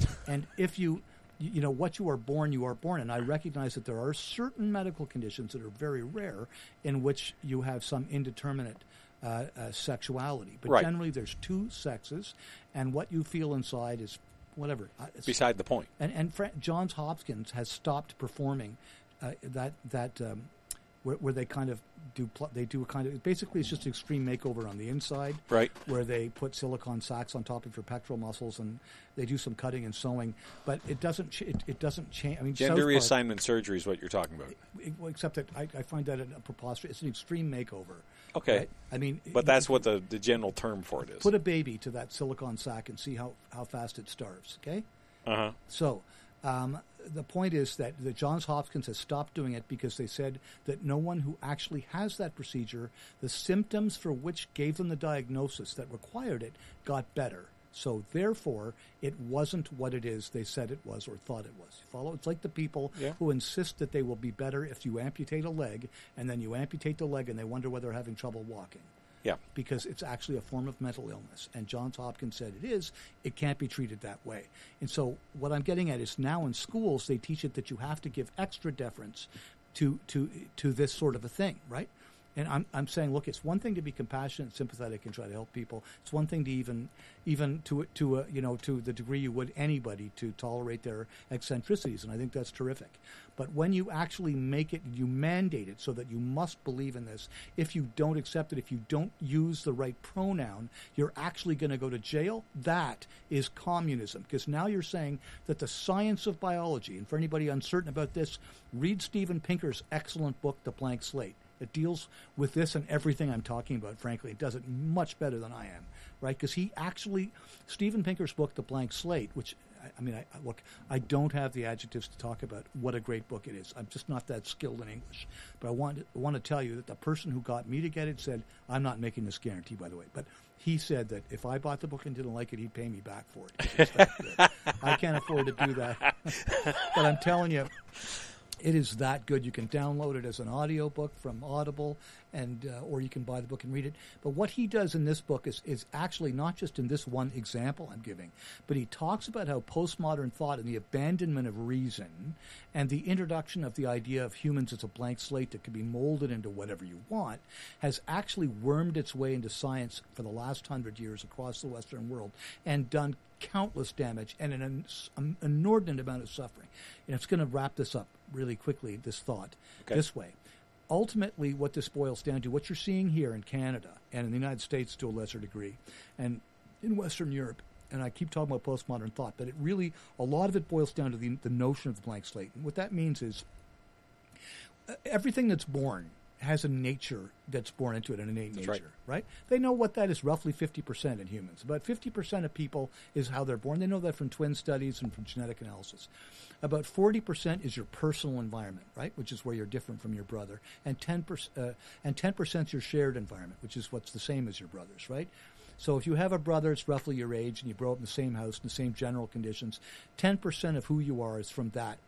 and if you you know what you are born you are born and i recognize that there are certain medical conditions that are very rare in which you have some indeterminate uh, uh, sexuality but Right. generally there's two sexes and what you feel inside is whatever Uh, it's- Beside the point. and and Fra- Johns Hopkins has stopped performing uh, that that um, where, where they kind of do pl- they do a kind of basically it's just an extreme makeover on the inside, Right. Where they put silicone sacks on top of your pectoral muscles and they do some cutting and sewing, but it doesn't ch- it, it doesn't change. I mean, Gender South Park- reassignment surgery is what you're talking about. it- except that I, I find that a preposterous. It's an extreme makeover. Okay. right? I mean, But that's what the, the general term for it is. put a baby to that silicone sack and see how, how fast it starves. Okay. Uh-huh. So um, the point is that, that Johns Hopkins has stopped doing it because they said that no one who actually has that procedure, the symptoms for which gave them the diagnosis that required it, got better. So therefore, it wasn't what it is they said it was or thought it was. You follow? It's like the people Yeah. who insist that they will be better if you amputate a leg, and then you amputate the leg, and they wonder whether they're having trouble walking Yeah. because it's actually a form of mental illness. And Johns Hopkins said it is. It can't be treated that way. And so what I'm getting at is now in schools they teach it that you have to give extra deference to to to this sort of a thing, right? And I'm I'm saying, look, it's one thing to be compassionate, sympathetic, and try to help people. It's one thing to even even to to a, you know to the degree you would anybody to tolerate their eccentricities, and I think that's terrific. But when you actually make it, you mandate it so that you must believe in this. If you don't accept it, if you don't use the right pronoun, you're actually going to go to jail. That is communism. Because now you're saying that the science of biology, and for anybody uncertain about this, read Steven Pinker's excellent book, The Blank Slate. It deals with this and everything I'm talking about, frankly. It does it much better than I am, right? Because he actually, Steven Pinker's book, The Blank Slate, which, I, mean, I, I- look, I don't have the adjectives to talk about what a great book it is. I'm just not that skilled in English. But I want, I want to tell you that the person who got me to get it said, I'm not making this guarantee, by the way, but he said that if I bought the book and didn't like it, he'd pay me back for it. I can't afford to do that. but I'm telling you, it is that good. You can download it as an audio book from Audible, and uh, or you can buy the book and read it. But what he does in this book is is actually not just in this one example I'm giving, but he talks about how postmodern thought and the abandonment of reason and the introduction of the idea of humans as a blank slate that can be molded into whatever you want has actually wormed its way into science for the last hundred years across the Western world and done countless damage and an, an inordinate amount of suffering. And it's going to wrap this up really quickly, this thought, Okay. this way. Ultimately, what this boils down to, what you're seeing here in Canada and in the United States to a lesser degree, and in Western Europe, and I keep talking about postmodern thought, but it really, a lot of it boils down to the, the notion of the blank slate. And what that means is uh, everything that's born has a nature that's born into it, an innate nature, right. right. They know what that is roughly 50% in humans. About 50% of people is how they're born. They know that from twin studies and from genetic analysis. About 40% is your personal environment, right, which is where you're different from your brother. And 10%, uh, and 10% is your shared environment, which is what's the same as your brother's, right? So if you have a brother that's roughly your age and you grow up in the same house in the same general conditions, 10% of who you are is from that.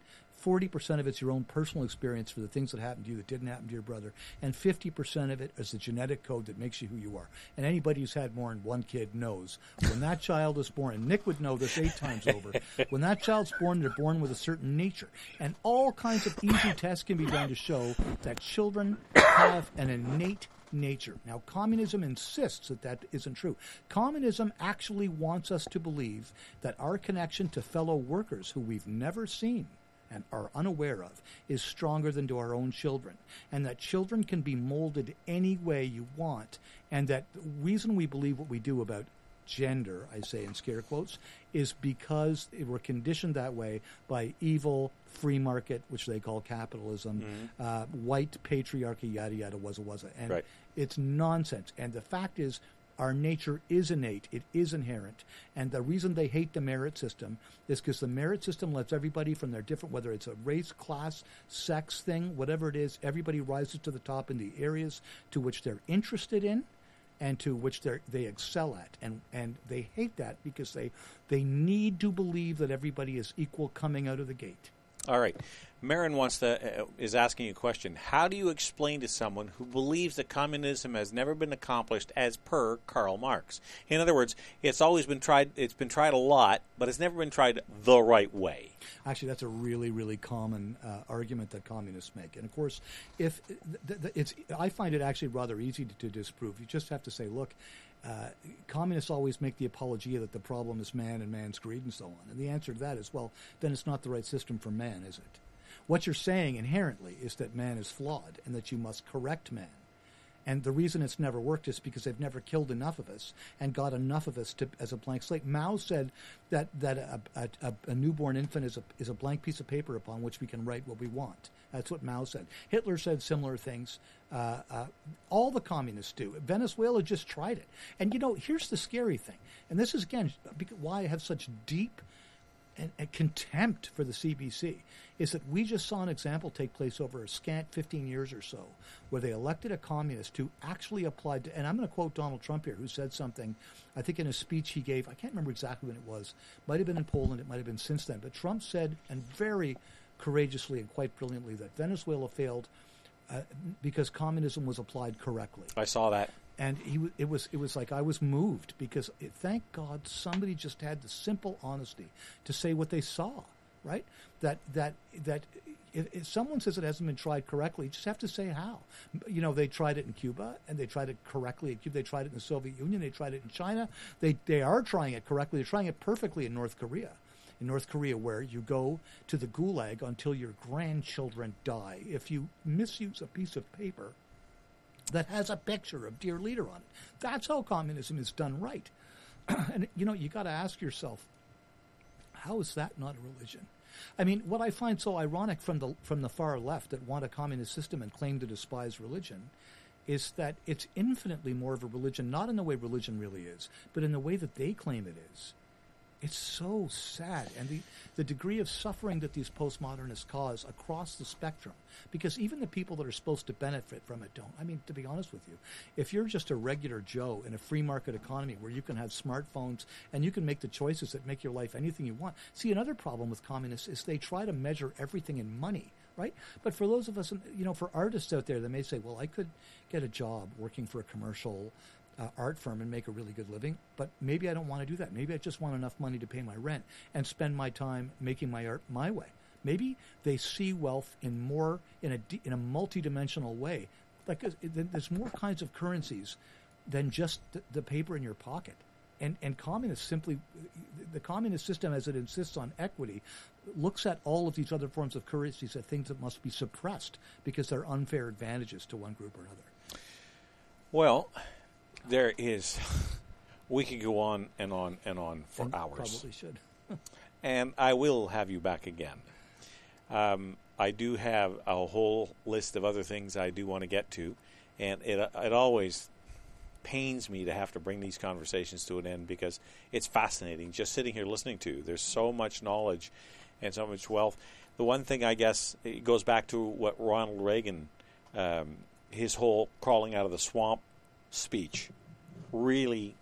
40% of it's your own personal experience for the things that happened to you that didn't happen to your brother, and 50% of it is the genetic code that makes you who you are. And anybody who's had more than one kid knows when that child is born, and Nick would know this eight times over, when that child's born, they're born with a certain nature. And all kinds of easy tests can be done to show that children have an innate nature. Now, communism insists that that isn't true. Communism actually wants us to believe that our connection to fellow workers who we've never seen and are unaware of is stronger than to our own children, and that children can be molded any way you want, and that the reason we believe what we do about gender, I say in scare quotes, is because we're conditioned that way by evil free market, which they call capitalism, uh, white patriarchy, yada yada, was a was a, and Right. it's nonsense. And the fact is, our nature is innate, it is inherent. And the reason they hate the merit system is because the merit system lets everybody from their different, whether it's a race, class, sex thing, whatever it is, everybody rises to the top in the areas to which they're interested in and to which they excel at, and and they hate that because they they need to believe that everybody is equal coming out of the gate. All right. Marin wants to uh, is asking a question. How do you explain to someone who believes that communism has never been accomplished as per Karl Marx? In other words, it's always been tried. It's been tried a lot, but it's never been tried the right way. Actually, that's a really, really common uh, argument that communists make. And of course, if th- th- it's, I find it actually rather easy to, to disprove. You just have to say, look, uh, communists always make the apology that the problem is man and man's greed and so on. And the answer to that is, well, then it's not the right system for man, is it? What you're saying inherently is that man is flawed and that you must correct man. And the reason it's never worked is because they've never killed enough of us and got enough of us to, as a blank slate. Mao said that, that a, a, a, newborn infant is a, is a blank piece of paper upon which we can write what we want. That's what Mao said. Hitler said similar things. Uh, uh, all the communists do. Venezuela just tried it. And you know, here's the scary thing. And this is, again, why I have such deep and, and contempt for the CBC is that we just saw an example take place over a scant 15 years or so where they elected a communist who actually applied to, and I'm going to quote Donald Trump here, who said something, I think in a speech he gave, I can't remember exactly when it was, might have been in Poland, it might have been since then, but Trump said, and very courageously and quite brilliantly, that Venezuela failed uh, because communism was applied correctly I saw that. And he it was it was like I was moved because it, thank God somebody just had the simple honesty to say what they saw, right? That that that if, if someone says it hasn't been tried correctly, you just have to say how. You know, they tried it in Cuba and they tried it correctly in Cuba. They tried it in the Soviet Union. They tried it in China. They they are trying it correctly. They're trying it perfectly in North Korea. In North Korea, where you go to the gulag until your grandchildren die if you misuse a piece of paper that has a picture of dear leader on it. That's how communism is done right. and you know, you got to ask yourself, how is that not a religion? I mean, what I find so ironic from the from the far left that want a communist system and claim to despise religion is that it's infinitely more of a religion, not in the way religion really is, but in the way that they claim it is. It's so sad, and the, the degree of suffering that these postmodernists cause across the spectrum, because even the people that are supposed to benefit from it don't. I mean, to be honest with you, if you're just a regular Joe in a free market economy where you can have smartphones and you can make the choices that make your life anything you want. See, another problem with communists is they try to measure everything in money right? But for those of us, you know, for artists out there that may say, well, I could get a job working for a commercial uh, art firm and make a really good living, but maybe I don't want to do that. Maybe I just want enough money to pay my rent and spend my time making my art my way. Maybe they see wealth in more in a in a multidimensional way. Like uh, there's more kinds of currencies than just the, the paper in your pocket. And, and communists simply, the communist system, as it insists on equity, looks at all of these other forms of currencies as things that must be suppressed because they're unfair advantages to one group or another. Well, there is. We could go on and on and on for And hours. Probably should. and I will have you back again. Um, I do have a whole list of other things I do want to get to, and it it always pains me to have to bring these conversations to an end because it's fascinating just sitting here listening to. There's so much knowledge and so much wealth. The one thing I guess it goes back to what Ronald Reagan, um, his whole crawling out of the swamp speech, really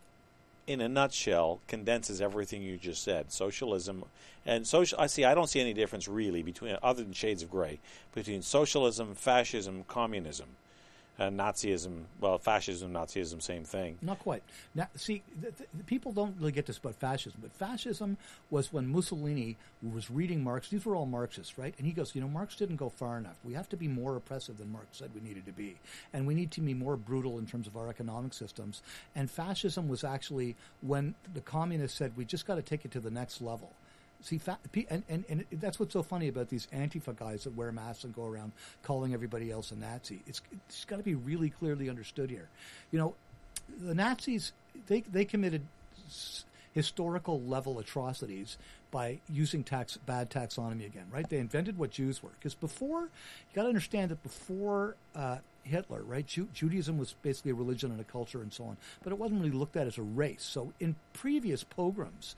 in a nutshell, condenses everything you just said. Socialism and social. I see. I don't see any difference really between, other than shades of gray, between socialism, fascism, communism, and Nazism. Well, fascism, Nazism, same thing. Not quite. Now, see, th- th- people don't really get this about fascism, but fascism was when Mussolini was reading Marx. These were all Marxists, right? And he goes, you know, Marx didn't go far enough. We have to be more oppressive than Marx said we needed to be, and we need to be more brutal in terms of our economic systems. And fascism was actually when the communists said we just got to take it to the next level. See, and, and, and that's what's so funny about these Antifa guys that wear masks and go around calling everybody else a Nazi. It's, it's got to be really clearly understood here. You know, the Nazis, they, they committed s- historical level atrocities by using tax, bad taxonomy again, right? They invented what Jews were. Because before, you got to understand that before uh, Hitler, right, Ju- Judaism was basically a religion and a culture and so on, but it wasn't really looked at as a race. So in previous pogroms,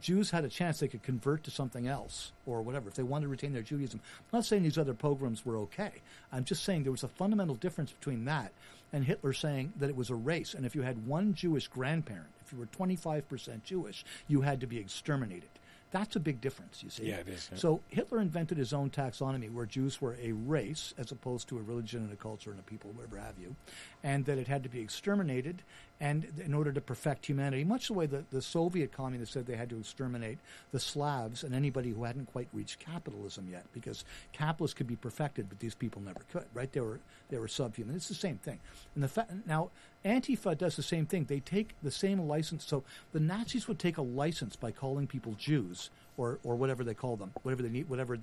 Jews had a chance they could convert to something else or whatever if they wanted to retain their Judaism. I'm not saying these other pogroms were okay. I'm just saying there was a fundamental difference between that and Hitler saying that it was a race. And if you had one Jewish grandparent, if you were 25% Jewish, you had to be exterminated. That's a big difference, you see. Yeah, it is, yeah. So Hitler invented his own taxonomy where Jews were a race as opposed to a religion and a culture and a people, whatever have you, and that it had to be exterminated and in order to perfect humanity, much the way that the Soviet communists said they had to exterminate the Slavs and anybody who hadn't quite reached capitalism yet, because capitalists could be perfected, but these people never could, right? They were they were subhuman. It's the same thing. And the fa- now Antifa does the same thing. They take the same license. So the Nazis would take a license by calling people Jews or or whatever they call them, whatever they need, whatever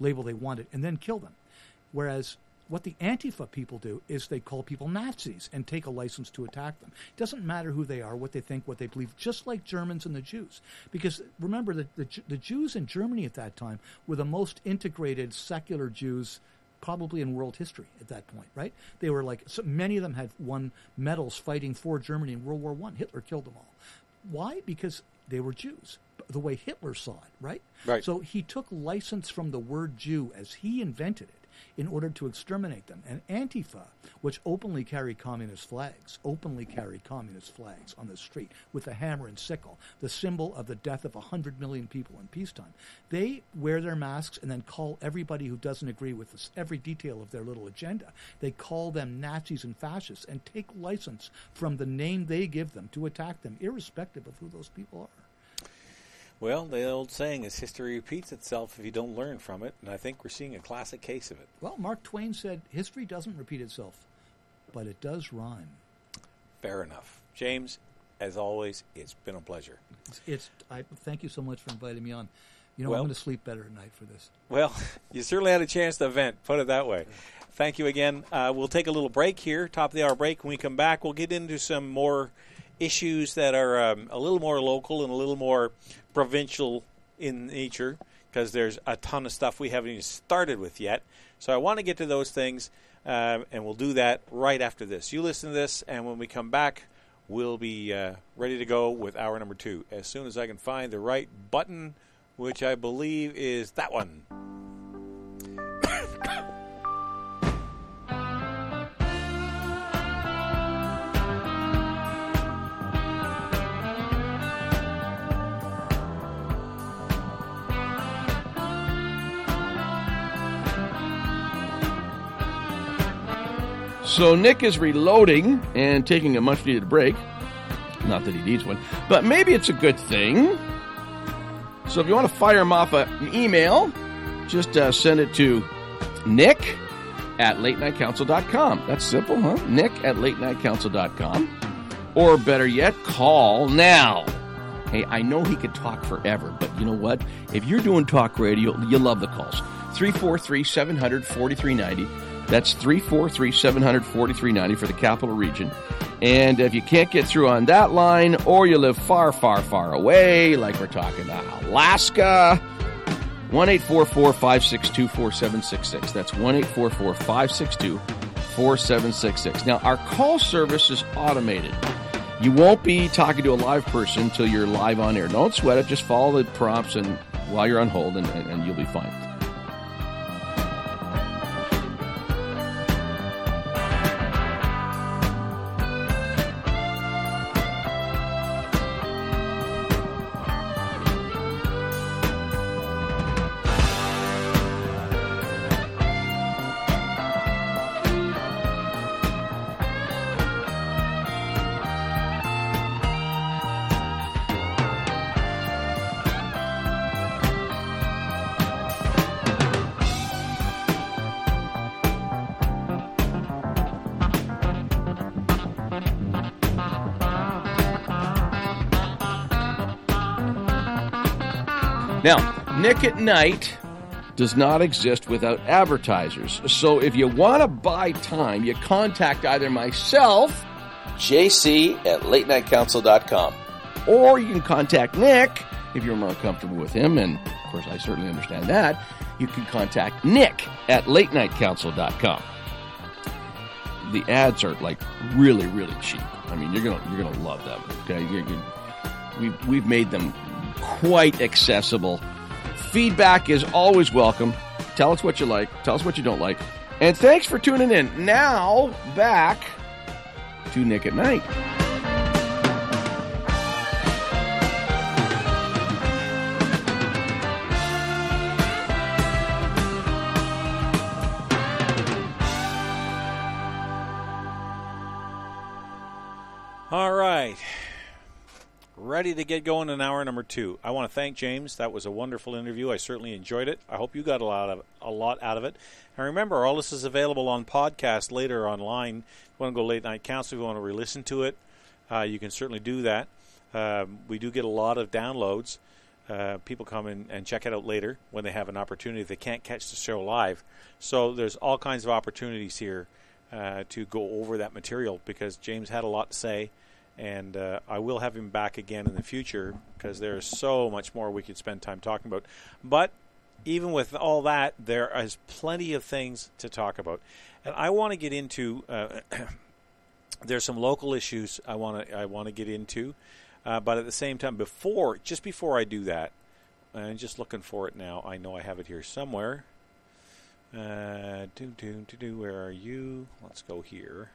label they wanted, and then kill them. Whereas what the Antifa people do is they call people Nazis and take a license to attack them. It doesn't matter who they are, what they think, what they believe, just like Germans and the Jews. Because remember, the, the, the Jews in Germany at that time were the most integrated secular Jews probably in world history at that point, right? They were like, so many of them had won medals fighting for Germany in World War One. Hitler killed them all. Why? Because they were Jews, the way Hitler saw it, right? Right. So he took license from the word Jew as he invented it in order to exterminate them. And Antifa, which openly carry communist flags, openly carry communist flags on the street with a hammer and sickle, the symbol of the death of 100 million people in peacetime. They wear their masks and then call everybody who doesn't agree with this, every detail of their little agenda. They call them Nazis and fascists and take license from the name they give them to attack them, irrespective of who those people are. Well, the old saying is history repeats itself if you don't learn from it, and I think we're seeing a classic case of it. Well, Mark Twain said, history doesn't repeat itself, but it does rhyme. Fair enough. James, as always, it's been a pleasure. It's, it's I thank you so much for inviting me on. You know, Well- I'm going to sleep better at night for this. Well, you certainly had a chance to vent, put it that way. Thank you again. Uh, we'll take a little break here, top of the hour break. When we come back, we'll get into some more issues that are um, a little more local and a little more provincial in nature because there's a ton of stuff we haven't even started with yet. So I want to get to those things, um, and we'll do that right after this. You listen to this, and when we come back, we'll be uh, ready to go with hour number two as soon as I can find the right button, which I believe is that one. So Nick is reloading and taking a much needed break. Not that he needs one, but maybe it's a good thing. So if you want to fire him off an email, just uh, send it to nick at latenightcouncil.com. That's simple, huh? Nick at latenightcouncil.com. Or better yet, call now. Hey, I know he could talk forever, but you know what? If you're doing talk radio, you love the calls. 343 700 4390. That's 343 700 4390 for the capital region. And if you can't get through on that line, or you live far, far, far away, like we're talking about Alaska, 1 562 4766. That's 1 562 4766. Now, our call service is automated. You won't be talking to a live person until you're live on air. Don't sweat it. Just follow the prompts and while you're on hold, and, and, and you'll be fine. Now, Nick at Night does not exist without advertisers. So if you want to buy time, you contact either myself, JC at latenightcouncil.com. or you can contact Nick if you're more comfortable with him. And of course, I certainly understand that. You can contact Nick at latenightcouncil.com. The ads are like really, really cheap. I mean, you're gonna you're gonna love them. Okay, you're, you we've we've made them quite accessible. Feedback is always welcome. Tell us what you like. Tell us what you don't like. And thanks for tuning in. Now back to Nick at Night. Ready to get going in hour number two. I want to thank James. That was a wonderful interview. I certainly enjoyed it. I hope you got a lot of a lot out of it. And remember, all this is available on podcast later online. If you want to go late night council, if you want to re-listen to it, uh, you can certainly do that. Um, we do get a lot of downloads. Uh, people come in and check it out later when they have an opportunity. They can't catch the show live, so there's all kinds of opportunities here uh, to go over that material because James had a lot to say, and uh, I will have him back again in the future because there's so much more we could spend time talking about. But even with all that, there is plenty of things to talk about, and I want to get into. Uh, there's some local issues I want to I want to get into, uh, but at the same time, before just before I do that, I'm just looking for it now. I know I have it here somewhere. Uh, do do do do. Where are you? Let's go here.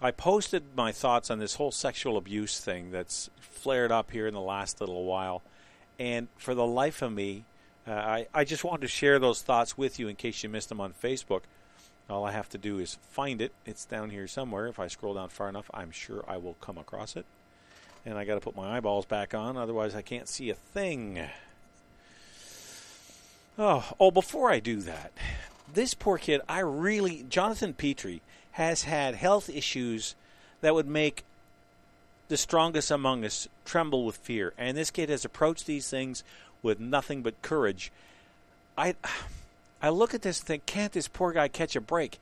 I posted my thoughts on this whole sexual abuse thing that's flared up here in the last little while, and for the life of me, uh, I I just wanted to share those thoughts with you in case you missed them on Facebook. All I have to do is find it. It's down here somewhere. If I scroll down far enough, I'm sure I will come across it. And I got to put my eyeballs back on, otherwise I can't see a thing. Oh, oh, before I do that, this poor kid, I really, Jonathan Petrie has had health issues that would make the strongest among us tremble with fear. And this kid has approached these things with nothing but courage. I, I look at this and think, can't this poor guy catch a break?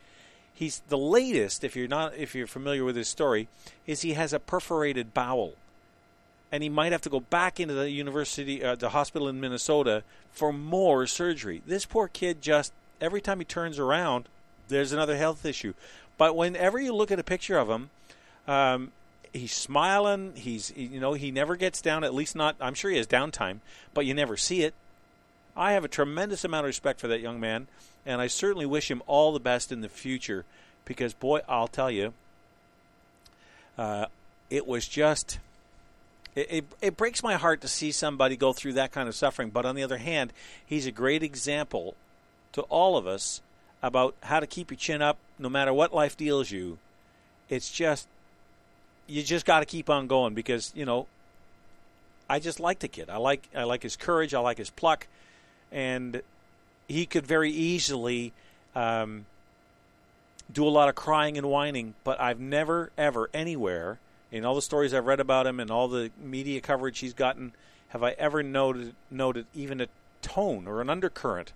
He's the latest, if you're not, if you're familiar with his story, is he has a perforated bowel and he might have to go back into the university, uh, the hospital in Minnesota for more surgery. This poor kid just every time he turns around, there's another health issue. But whenever you look at a picture of him, um, he's smiling. He's you know he never gets down. At least not. I'm sure he has downtime, but you never see it. I have a tremendous amount of respect for that young man, and I certainly wish him all the best in the future. Because boy, I'll tell you, uh, it was just it, it, it breaks my heart to see somebody go through that kind of suffering. But on the other hand, he's a great example to all of us about how to keep your chin up no matter what life deals you. It's just, you just got to keep on going because, you know, I just like the kid. I like I like his courage. I like his pluck, and he could very easily um, do a lot of crying and whining. But I've never ever anywhere in all the stories I've read about him and all the media coverage he's gotten, have I ever noted noted even a tone or an undercurrent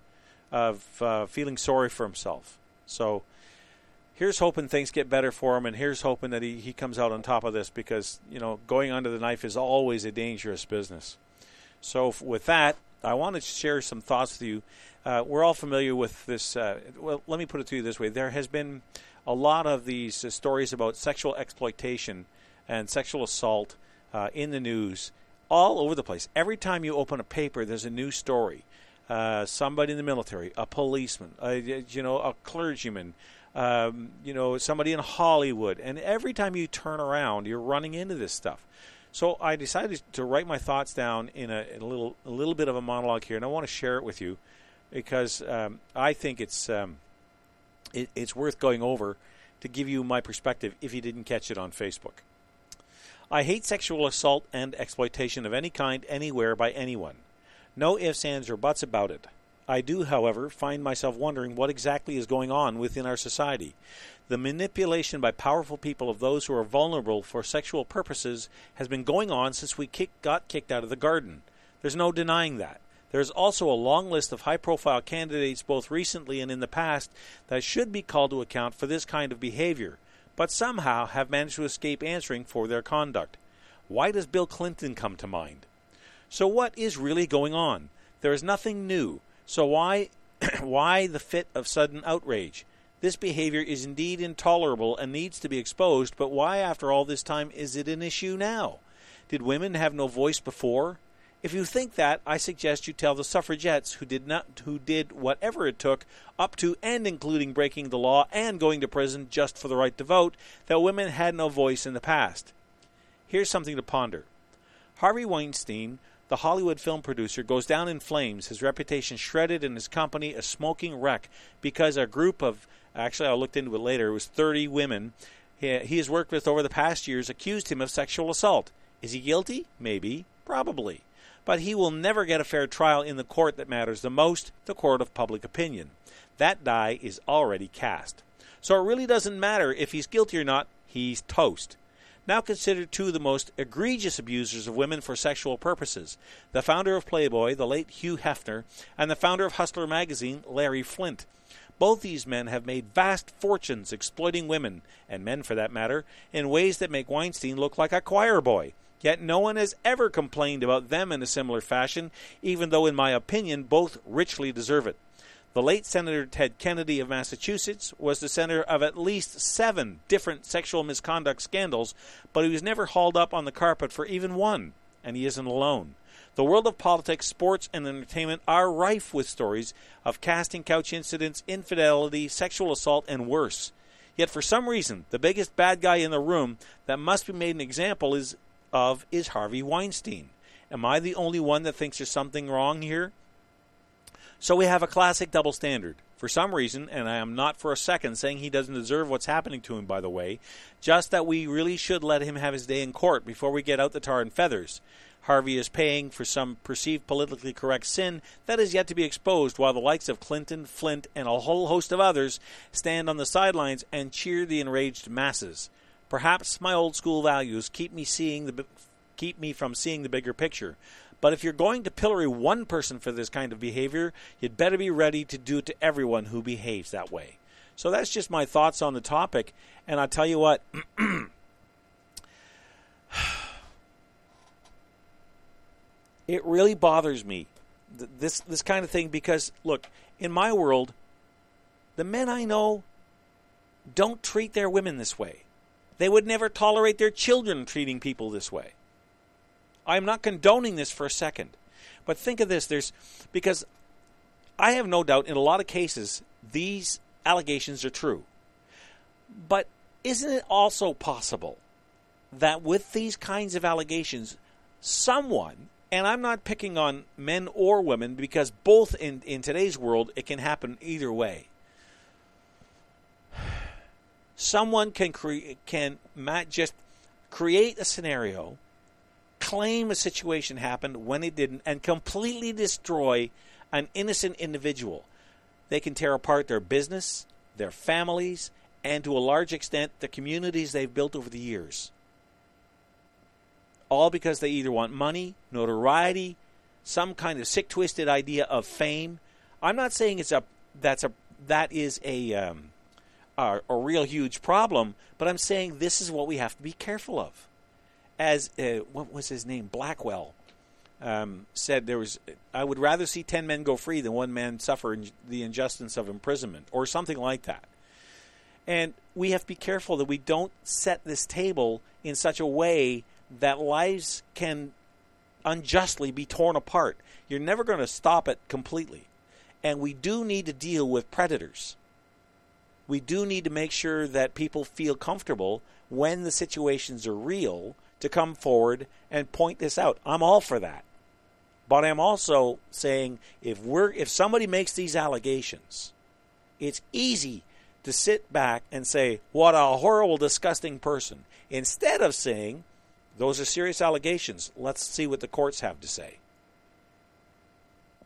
of uh, feeling sorry for himself. So here's hoping things get better for him, and here's hoping that he, he comes out on top of this because you know going under the knife is always a dangerous business. So with that, I want to share some thoughts with you. Uh, we're all familiar with this. Uh, well, let me put it to you this way: there has been a lot of these uh, stories about sexual exploitation and sexual assault uh, in the news all over the place. Every time you open a paper, there's a new story. Uh, somebody in the military, a policeman, a, you know, a clergyman, um, you know, somebody in Hollywood, and every time you turn around, you're running into this stuff. So I decided to write my thoughts down in a, a little a little bit of a monologue here, and I want to share it with you because um, I think it's um, it, it's worth going over to give you my perspective if you didn't catch it on Facebook. I hate sexual assault and exploitation of any kind anywhere by anyone. No ifs, ands, or buts about it. I do, however, find myself wondering what exactly is going on within our society. The manipulation by powerful people of those who are vulnerable for sexual purposes has been going on since we kick, got kicked out of the garden. There's no denying that. There's also a long list of high profile candidates, both recently and in the past, that should be called to account for this kind of behavior, but somehow have managed to escape answering for their conduct. Why does Bill Clinton come to mind? So, what is really going on? There is nothing new. So, why, why the fit of sudden outrage? This behavior is indeed intolerable and needs to be exposed, but why, after all this time, is it an issue now? Did women have no voice before? If you think that, I suggest you tell the suffragettes who did not who did whatever it took up to and including breaking the law and going to prison just for the right to vote that women had no voice in the past. Here's something to ponder. Harvey Weinstein, the Hollywood film producer, goes down in flames, his reputation shredded and his company a smoking wreck because a group of actually I looked into it later, it was 30 women he, he has worked with over the past years accused him of sexual assault. Is he guilty? Maybe, probably but he will never get a fair trial in the court that matters the most, the court of public opinion. That die is already cast. So it really doesn't matter if he's guilty or not, he's toast. Now considered two of the most egregious abusers of women for sexual purposes the founder of Playboy, the late Hugh Hefner, and the founder of Hustler magazine, Larry Flynt. Both these men have made vast fortunes exploiting women, and men for that matter, in ways that make Weinstein look like a choir boy. Yet no one has ever complained about them in a similar fashion, even though, in my opinion, both richly deserve it. The late Senator Ted Kennedy of Massachusetts was the center of at least seven different sexual misconduct scandals, but he was never hauled up on the carpet for even one, and he isn't alone. The world of politics, sports, and entertainment are rife with stories of casting couch incidents, infidelity, sexual assault, and worse. Yet for some reason, the biggest bad guy in the room that must be made an example is of is Harvey Weinstein. Am I the only one that thinks there's something wrong here? So we have a classic double standard. For some reason, and I am not for a second saying he doesn't deserve what's happening to him, by the way, just that we really should let him have his day in court before we get out the tar and feathers. Harvey is paying for some perceived politically correct sin that is yet to be exposed, while the likes of Clinton, Flynt, and a whole host of others stand on the sidelines and cheer the enraged masses. Perhaps my old school values keep me seeing the keep me from seeing the bigger picture. But if you're going to pillory one person for this kind of behavior, you'd better be ready to do it to everyone who behaves that way. So that's just my thoughts on the topic. And I'll tell you what. it really bothers me this this kind of thing because look in my world the men i know don't treat their women this way they would never tolerate their children treating people this way i'm not condoning this for a second but think of this there's because i have no doubt in a lot of cases these allegations are true but isn't it also possible that with these kinds of allegations someone and I'm not picking on men or women because both in, in today's world it can happen either way. Someone can create can just create a scenario, claim a situation happened when it didn't, and completely destroy an innocent individual. They can tear apart their business, their families, and to a large extent the communities they've built over the years all because they either want money, notoriety, some kind of sick twisted idea of fame. I'm not saying it's a that's a that is a um, a, a real huge problem, but I'm saying this is what we have to be careful of. As uh, what was his name, Blackwell, um, said there was I would rather see ten men go free than one man suffer in the injustice of imprisonment or something like that. And we have to be careful that we don't set this table in such a way that lives can unjustly be torn apart. You're never going to stop it completely. And we do need to deal with predators. We do need to make sure that people feel comfortable when the situations are real to come forward and point this out. I'm all for that. But I'm also saying if we're if somebody makes these allegations, it's easy to sit back and say, "What a horrible disgusting person," instead of saying, those are serious allegations. Let's see what the courts have to say.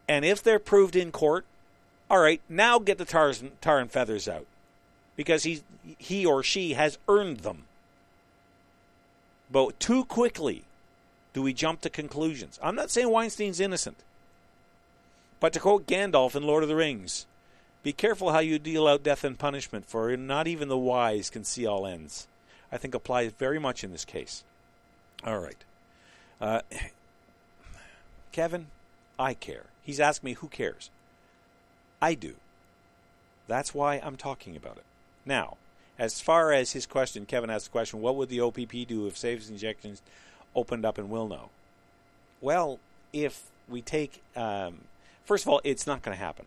And if they're proved in court, all right, now get the tar, and feathers out because he, he or she has earned them. But too quickly, Do we jump to conclusions? I'm not saying Weinstein's innocent. But to quote Gandalf in Lord of the Rings, be careful how you deal out death and punishment, for not even the wise can see all ends. I think applies very much in this case. All right. Uh, Kevin, I care. He's asked me who cares. I do. That's why I'm talking about it. Now, as far as his question, Kevin asked the question, what would the OPP do if safe injections opened up in Wilno? Well, if we take, um, first of all, it's not going to happen.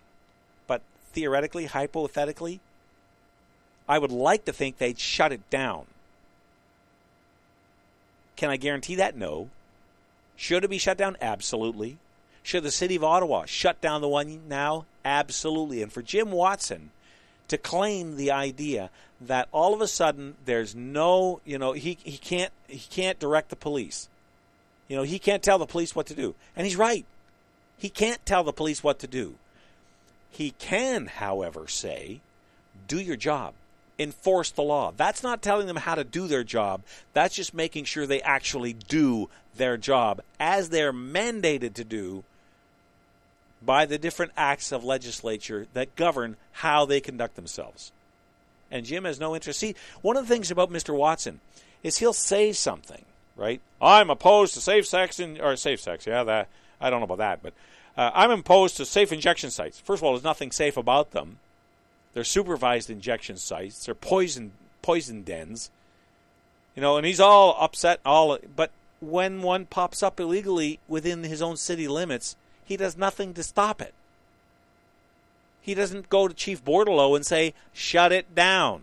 But theoretically, hypothetically, I would like to think they'd shut it down. Can I guarantee that? No. Should it be shut down? Absolutely. Should the city of Ottawa shut down the one now? Absolutely. And for Jim Watson to claim the idea that all of a sudden there's no, you know, he, he can't he can't direct the police. You know, he can't tell the police what to do. And he's right. He can't tell the police what to do. He can, however, say, do your job. Enforce the law. That's not telling them how to do their job. That's just making sure they actually do their job as they're mandated to do by the different acts of legislature that govern how they conduct themselves. And Jim has no interest. See, one of the things about Mr. Watson is he'll say something, right? I'm opposed to safe sex in, or safe sex. Yeah, that I don't know about that, but uh, I'm opposed to safe injection sites. First of all, there's nothing safe about them. They're supervised injection sites. They're poison poison dens. You know, and he's all upset. All, but when one pops up illegally within his own city limits, he does nothing to stop it. He doesn't go to Chief Bordeleau and say, shut it down.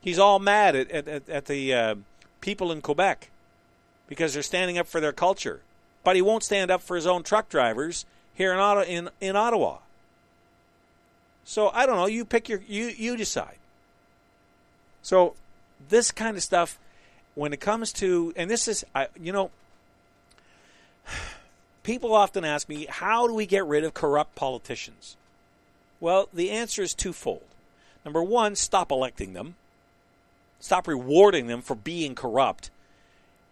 He's all mad at, at, at the uh, people in Quebec because they're standing up for their culture. But he won't stand up for his own truck drivers here in, Ottawa, in, in Ottawa. So I don't know. You pick your, you, you decide. So this kind of stuff, when it comes to, and this is, I, you know, people often ask me, how do we get rid of corrupt politicians? Well, the answer is twofold. Number one, stop electing them, stop rewarding them for being corrupt.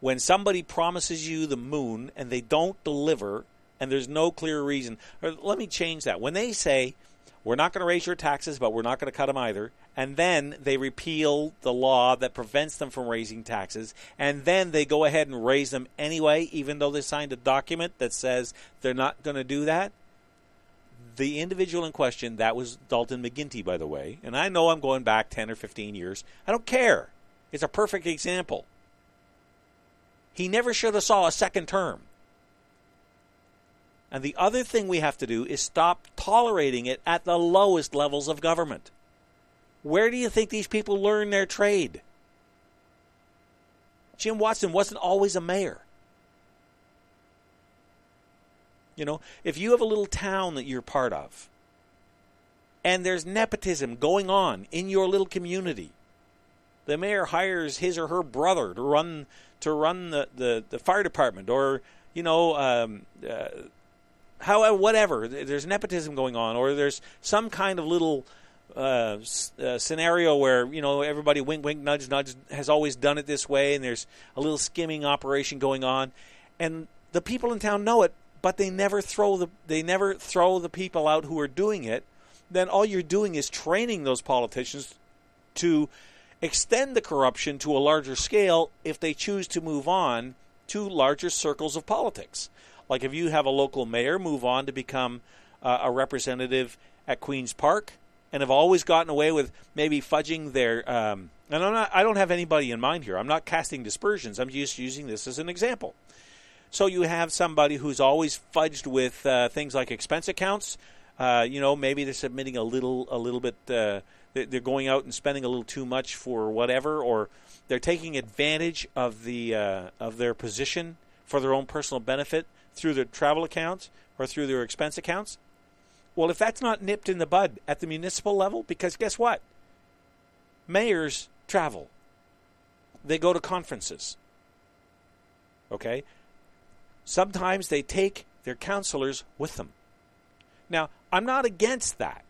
When somebody promises you the moon and they don't deliver, and there's no clear reason, or let me change that. When they say, we're not going to raise your taxes, but we're not going to cut them either, and then they repeal the law that prevents them from raising taxes, and then they go ahead and raise them anyway, even though they signed a document that says they're not going to do that. The individual in question, that was Dalton McGuinty, by the way, and I know I'm going back 10 or 15 years. I don't care. It's a perfect example. He never should have saw a second term. And the other thing we have to do is stop tolerating it at the lowest levels of government. Where do you think these people learn their trade? Jim Watson wasn't always a mayor. You know, if you have a little town that you're part of, and there's nepotism going on in your little community, the mayor hires his or her brother to run to run the, the, the fire department, or you know, um, uh, however, whatever. There's nepotism going on, or there's some kind of little uh, uh, scenario where you know everybody wink wink nudge nudge has always done it this way and there's a little skimming operation going on and the people in town know it but they never throw the they never throw the people out who are doing it then all you're doing is training those politicians to extend the corruption to a larger scale if they choose to move on to larger circles of politics like if you have a local mayor move on to become uh, a representative at Queen's Park and have always gotten away with maybe fudging their. Um, and I'm not, I don't have anybody in mind here. I'm not casting dispersions. I'm just using this as an example. So you have somebody who's always fudged with uh, things like expense accounts. Uh, you know, maybe they're submitting a little, a little bit. Uh, they're going out and spending a little too much for whatever, or they're taking advantage of the uh, of their position for their own personal benefit through their travel accounts or through their expense accounts. Well, if that's not nipped in the bud at the municipal level, because guess what? Mayors travel, they go to conferences. Okay? Sometimes they take their counselors with them. Now, I'm not against that.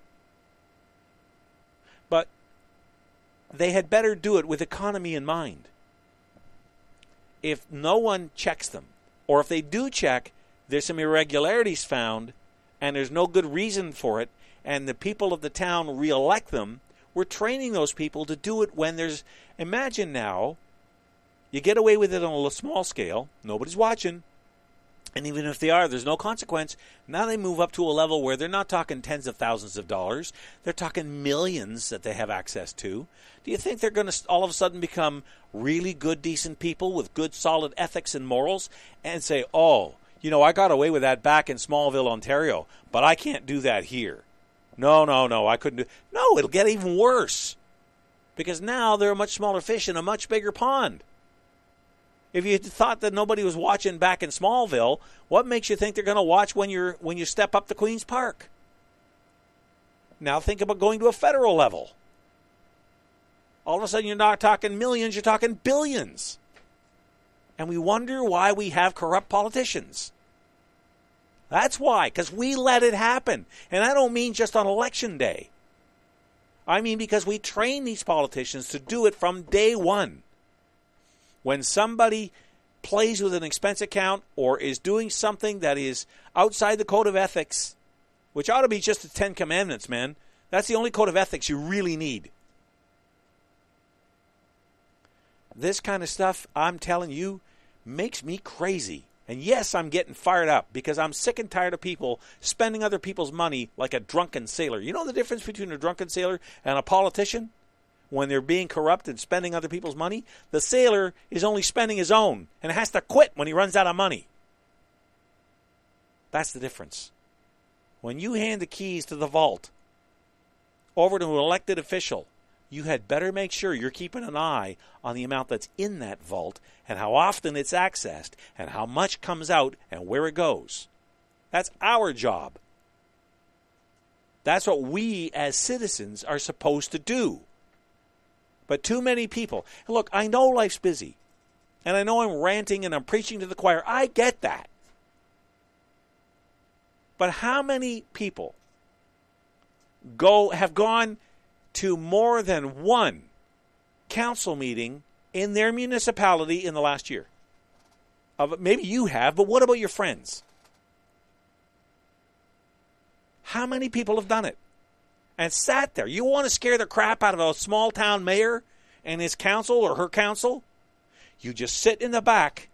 But they had better do it with economy in mind. if no one checks them, or if they do check, there's some irregularities found, and there's no good reason for it, and the people of the town reelect them, we're training those people to do it when there's. Imagine now, you get away with it on a small scale, nobody's watching, and even if they are, there's no consequence. Now they move up to a level where they're not talking tens of thousands of dollars. They're talking millions that they have access to. Do you think they're going to all of a sudden become really good, decent people with good, solid ethics and morals and say, oh, you know, I got away with that back in Smallville, Ontario, but I can't do that here? No, no, no, I couldn't do No, it'll get even worse. Because now they're a much smaller fish in a much bigger pond. If you thought that nobody was watching back in Smallville, what makes you think they're going to watch when you're when you step up to Queens Park? Now think about going to a federal level. All of a sudden you're not talking millions, you're talking billions. And we wonder why we have corrupt politicians. That's why, because we let it happen. And I don't mean just on election day. I mean because we train these politicians to do it from day one when somebody plays with an expense account or is doing something that is outside the code of ethics, which ought to be just the Ten Commandments, man. That's the only code of ethics you really need. This kind of stuff, I'm telling you, makes me crazy. And yes, I'm getting fired up because I'm sick and tired of people spending other people's money like a drunken sailor. You know the difference between a drunken sailor and a politician? when they're being corrupt and spending other people's money, the sailor is only spending his own and has to quit when he runs out of money. That's the difference. When you hand the keys to the vault over to an elected official, you had better make sure you're keeping an eye on the amount that's in that vault and how often it's accessed and how much comes out and where it goes. That's our job. That's what we as citizens are supposed to do. But too many people. Look, I know life's busy. And I know I'm ranting and I'm preaching to the choir. I get that. But how many people go have gone to more than one council meeting in their municipality in the last year? Of maybe you have, but what about your friends? How many people have done it? and sat there. You want to scare the crap out of a small town mayor and his council or her council? You just sit in the back,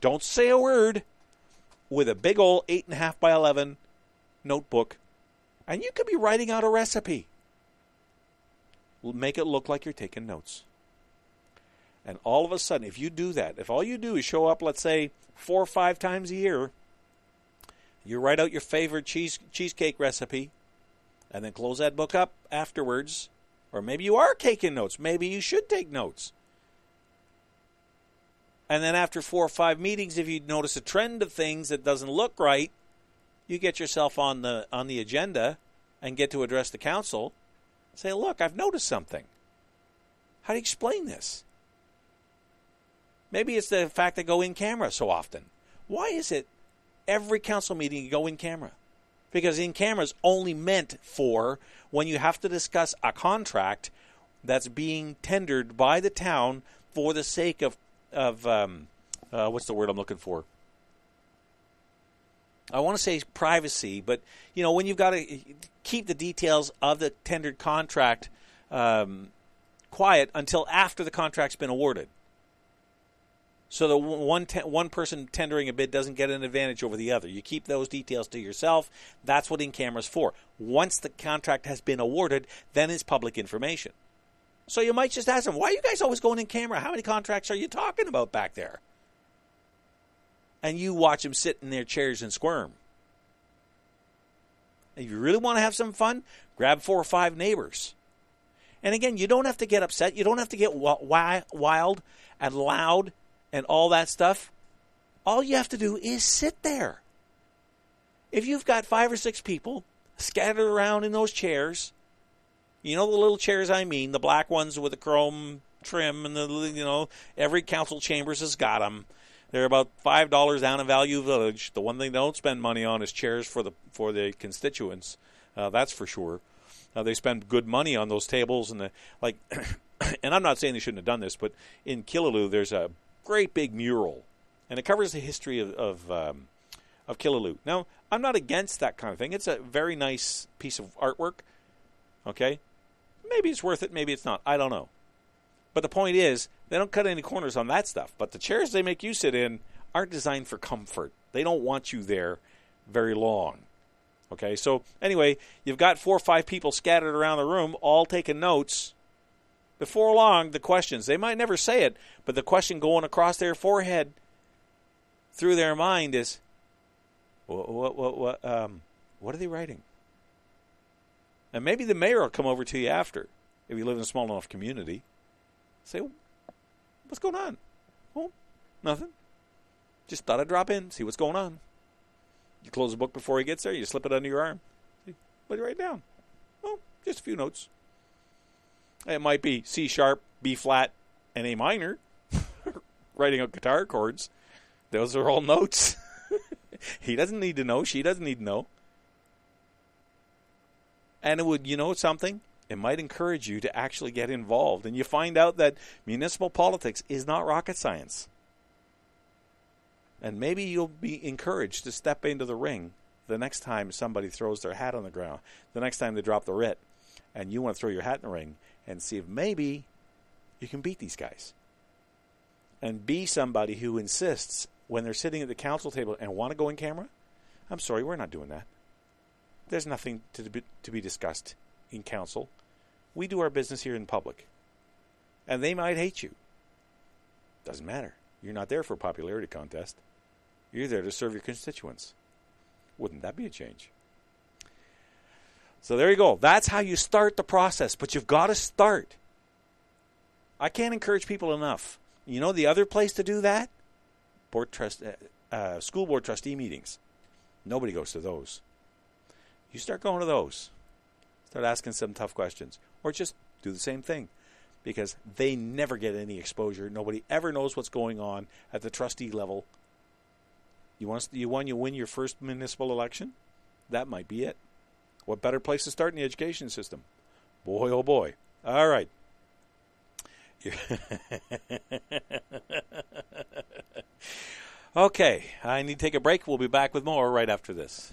don't say a word, with a big old 8.5 by 11 notebook, and you could be writing out a recipe. Make it look like you're taking notes. And all of a sudden, if you do that, if all you do is show up, let's say, four or five times a year, you write out your favorite cheese cheesecake recipe, and then close that book up afterwards. Or maybe you are taking notes. Maybe you should take notes. And then after four or five meetings, if you notice a trend of things that doesn't look right, you get yourself on the on the agenda and get to address the council. Say, look, I've noticed something. How do you explain this? Maybe it's the fact that go in camera so often. Why is it every council meeting you go in camera? because in camera is only meant for when you have to discuss a contract that's being tendered by the town for the sake of of um, uh, what's the word I'm looking for? I want to say privacy, but you know when you've got to keep the details of the tendered contract um, quiet until after the contract's been awarded so the one te- one person tendering a bid doesn't get an advantage over the other. You keep those details to yourself. That's what in camera's for. Once the contract has been awarded, then it's public information. So you might just ask them, "Why are you guys always going in camera? How many contracts are you talking about back there?" And you watch them sit in their chairs and squirm. If you really want to have some fun, grab four or five neighbors. And again, you don't have to get upset. You don't have to get wild and loud and all that stuff, all you have to do is sit there. If you've got five or six people scattered around in those chairs, you know the little chairs I mean, the black ones with the chrome trim, and the you know every council chambers has got them. They're about five dollars down in Value Village. The one thing they don't spend money on is chairs for the for the constituents. Uh, that's for sure. Uh, they spend good money on those tables and the like. and I'm not saying they shouldn't have done this, but in Killaloe there's a great big mural, and it covers the history of of, um, of Killaloe. Now, I'm not against that kind of thing. It's a very nice piece of artwork. Okay, maybe it's worth it, maybe it's not. I don't know. But the point is, they don't cut any corners on that stuff. But the chairs they make you sit in aren't designed for comfort. They don't want you there very long. Okay, so anyway, you've got four or five people scattered around the room, all taking notes. Before long, the questions, they might never say it, but the question going across their forehead through their mind is, what, what, what, what, um, what are they writing? And maybe the mayor will come over to you after, if you live in a small enough community. Say, what's going on? Oh, nothing. Just thought I'd drop in, see what's going on. You close the book before he gets there. You slip it under your arm. Do you write down? Oh, just a few notes. It might be C sharp, B flat, and A minor. Writing out guitar chords. Those are all notes. he doesn't need to know. She doesn't need to know. And it would, you know, something. It might encourage you to actually get involved, and you find out that municipal politics is not rocket science. And maybe you'll be encouraged to step into the ring the next time somebody throws their hat on the ground, the next time they drop the writ, and you want to throw your hat in the ring and see if maybe you can beat these guys. And be somebody who insists when they're sitting at the council table and want to go in camera. I'm sorry, we're not doing that. There's nothing to be, to be discussed in council. We do our business here in public. And they might hate you. Doesn't matter. You're not there for a popularity contest. You're there to serve your constituents. Wouldn't that be a change? So there you go. That's how you start the process, but you've got to start. I can't encourage people enough. You know the other place to do that? Board trust, uh, uh, school board trustee meetings. Nobody goes to those. You start going to those. Start asking some tough questions, or just do the same thing, because they never get any exposure. Nobody ever knows what's going on at the trustee level. You want you want you win your first municipal election? That might be it. What better place to start in the education system? Boy, oh boy. All right. okay, I need to take a break. We'll be back with more right after this.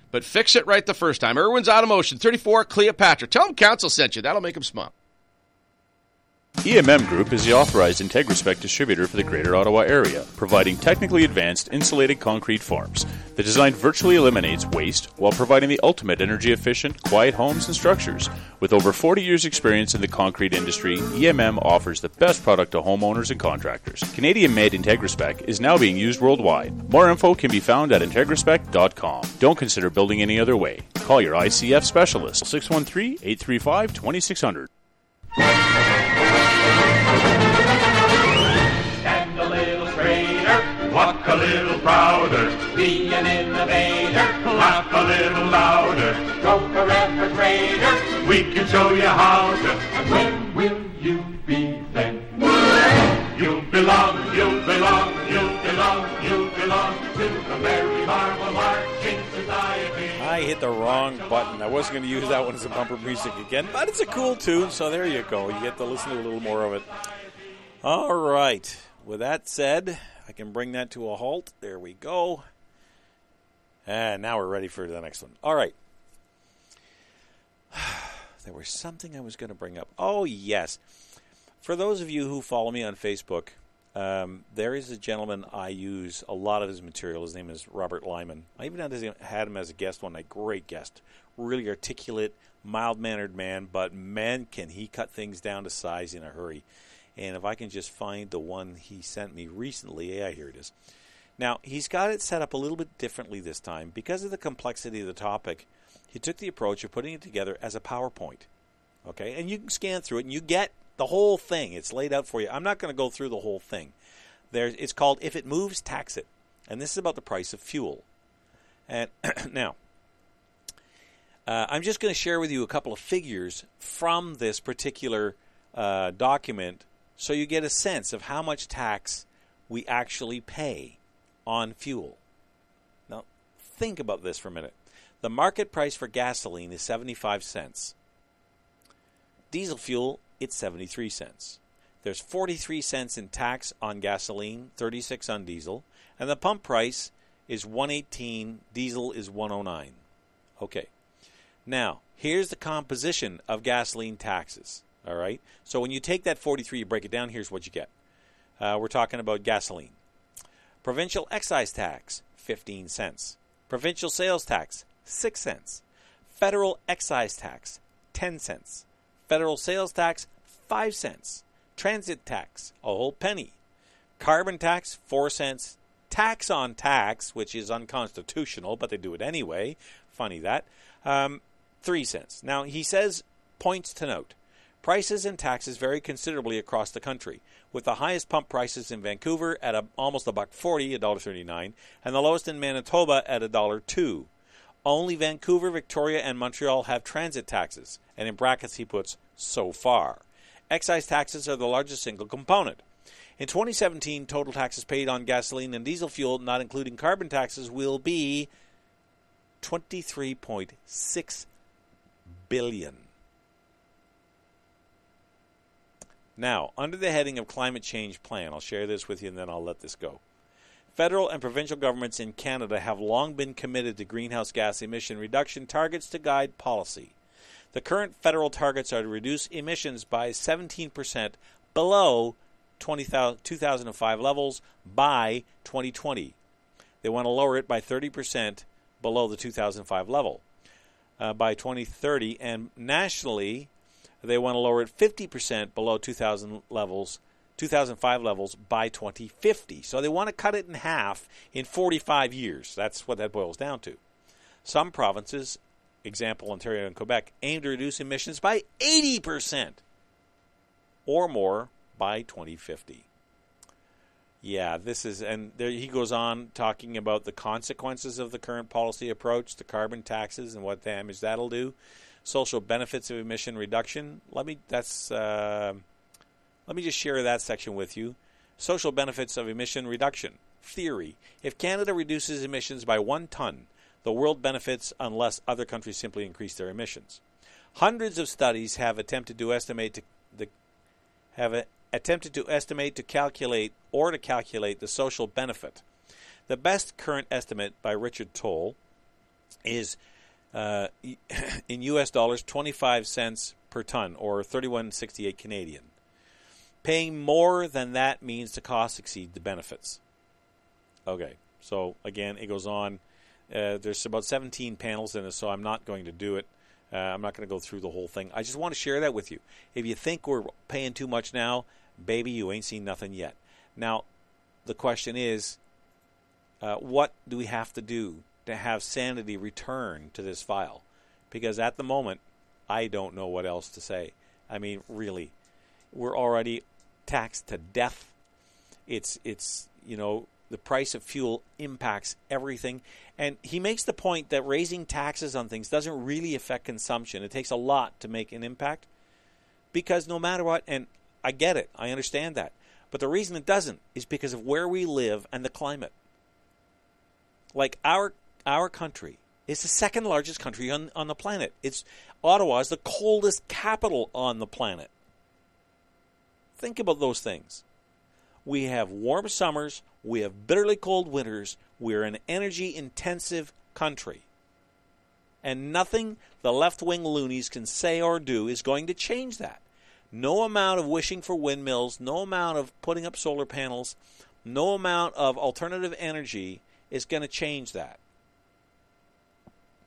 but fix it right the first time. Irwin's Automotion, 34 Cleopatra. Tell them Council sent you. That'll make them smile. EMM Group is the authorized IntegraSpec distributor for the Greater Ottawa area, providing technically advanced insulated concrete forms. The design virtually eliminates waste while providing the ultimate energy efficient, quiet homes and structures. With over 40 years' experience in the concrete industry, EMM offers the best product to homeowners and contractors. Canadian made IntegraSpec is now being used worldwide. More info can be found at IntegraSpec.com. Don't consider building any other way. Call your ICF specialist 613 835 2600. Stand a little straighter, walk a little prouder, be an innovator, laugh a little louder, go forever greater, we can show you how to, and when will you be then? You belong, you belong, you belong, you belong to the Merry Marvel Marching Society. I hit the wrong button. I wasn't going to use that one as a bumper music again, but it's a cool tune, so there you go. You get to listen to a little more of it. All right. With that said, I can bring that to a halt. There we go. And now we're ready for the next one. All right. There was something I was going to bring up. Oh, yes. For those of you who follow me on Facebook, um, there is a gentleman I use a lot of his material. His name is Robert Lyman. I even had, him as a guest one night. Great guest. Really articulate, mild mannered man, but man, can he cut things down to size in a hurry. And if I can just find the one he sent me recently, yeah, here it is. Now, he's got it set up a little bit differently this time. Because of the complexity of the topic, he took the approach of putting it together as a PowerPoint. Okay? And you can scan through it and you get the whole thing. It's laid out for you. I'm not going to go through the whole thing. There's, it's called If It Moves, Tax It. and this is about the price of fuel. And now, uh, I'm just going to share with you a couple of figures from this particular uh, document so you get a sense of how much tax we actually pay on fuel. Now, think about this for a minute. The market price for gasoline is 75 cents. Diesel fuel, it's 73 cents. There's 43 cents in tax on gasoline, 36 on diesel, and the pump price is 118, diesel is 109. Okay. Now, here's the composition of gasoline taxes. All right. So when you take that 43, you break it down, here's what you get. Uh, we're talking about gasoline. Provincial excise tax, 15 cents. Provincial sales tax, 6 cents. Federal excise tax, 10 cents. Federal sales tax, 5 cents. Transit tax, a whole penny. Carbon tax, 4 cents. Tax on tax, which is unconstitutional, but they do it anyway. Funny that. Um, 3 cents. Now, he says points to note. Prices and taxes vary considerably across the country, with the highest pump prices in Vancouver at a, almost a buck forty, a dollar thirty-nine, and the lowest in Manitoba at a dollar two. Only Vancouver, Victoria, and Montreal have transit taxes, and in brackets he puts so far. Excise taxes are the largest single component. In 2017, total taxes paid on gasoline and diesel fuel, not including carbon taxes, will be 23.6 billion. Now, under the heading of climate change plan, I'll share this with you and then I'll let this go. Federal and provincial governments in Canada have long been committed to greenhouse gas emission reduction targets to guide policy. The current federal targets are to reduce emissions by 17% below 20, 2005 levels by 2020. They want to lower it by 30% below the 2005 level uh, by 2030, and nationally, they want to lower it 50% below 2000 levels, 2005 levels by 2050. So they want to cut it in half in 45 years. That's what that boils down to. Some provinces, example Ontario and Quebec, aim to reduce emissions by 80% or more by 2050. Yeah, this is, and there he goes on talking about the consequences of the current policy approach, the carbon taxes, and what damage that'll do social benefits of emission reduction. Let me that's uh, let me just share that section with you. Social benefits of emission reduction theory. If Canada reduces emissions by one ton, the world benefits unless other countries simply increase their emissions. Hundreds of studies have attempted to estimate to the have a, attempted to estimate to calculate or to calculate the social benefit. The best current estimate by Richard Tol is uh, in U.S. dollars, 25 cents per ton, or 31.68 Canadian. Paying more than that means the costs exceed the benefits. Okay, so again, it goes on. Uh, there's about 17 panels in it, so I'm not going to do it. Uh, I'm not going to go through the whole thing. I just want to share that with you. If you think we're paying too much now, baby, you ain't seen nothing yet. Now, the question is, uh, what do we have to do to have sanity return to this file because at the moment I don't know what else to say. I mean, really, we're already taxed to death. It's it's you know the price of fuel impacts everything, and he makes the point that raising taxes on things doesn't really affect consumption. It takes a lot to make an impact because no matter what, and I get it, I understand that, but the reason it doesn't is because of where we live and the climate. Like our our country is the second largest country on, on the planet. It's Ottawa is the coldest capital on the planet. Think about those things. We have warm summers, we have bitterly cold winters, we're an energy intensive country. And nothing the left wing loonies can say or do is going to change that. No amount of wishing for windmills, no amount of putting up solar panels, no amount of alternative energy is going to change that.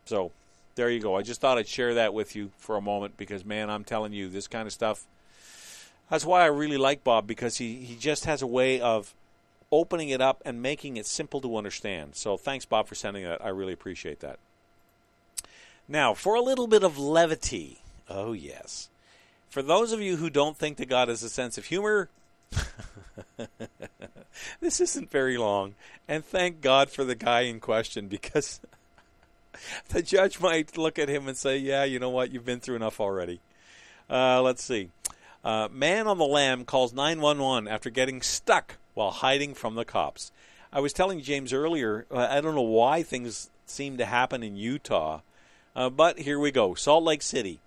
So there you go. I just thought I'd share that with you for a moment because, man, I'm telling you, this kind of stuff. That's why I really like Bob because he, he just has a way of opening it up and making it simple to understand. So thanks, Bob, for sending that. I really appreciate that. Now, for a little bit of levity. Oh, yes. For those of you who don't think that God has a sense of humor, this isn't very long, and thank God for the guy in question because the judge might look at him and say, "Yeah, you know what? You've been through enough already." Uh, let's see. Uh, man on the lam calls 911 after getting stuck while hiding from the cops. I was telling James earlier, uh, I don't know why things seem to happen in Utah, uh, but here we go. Salt Lake City.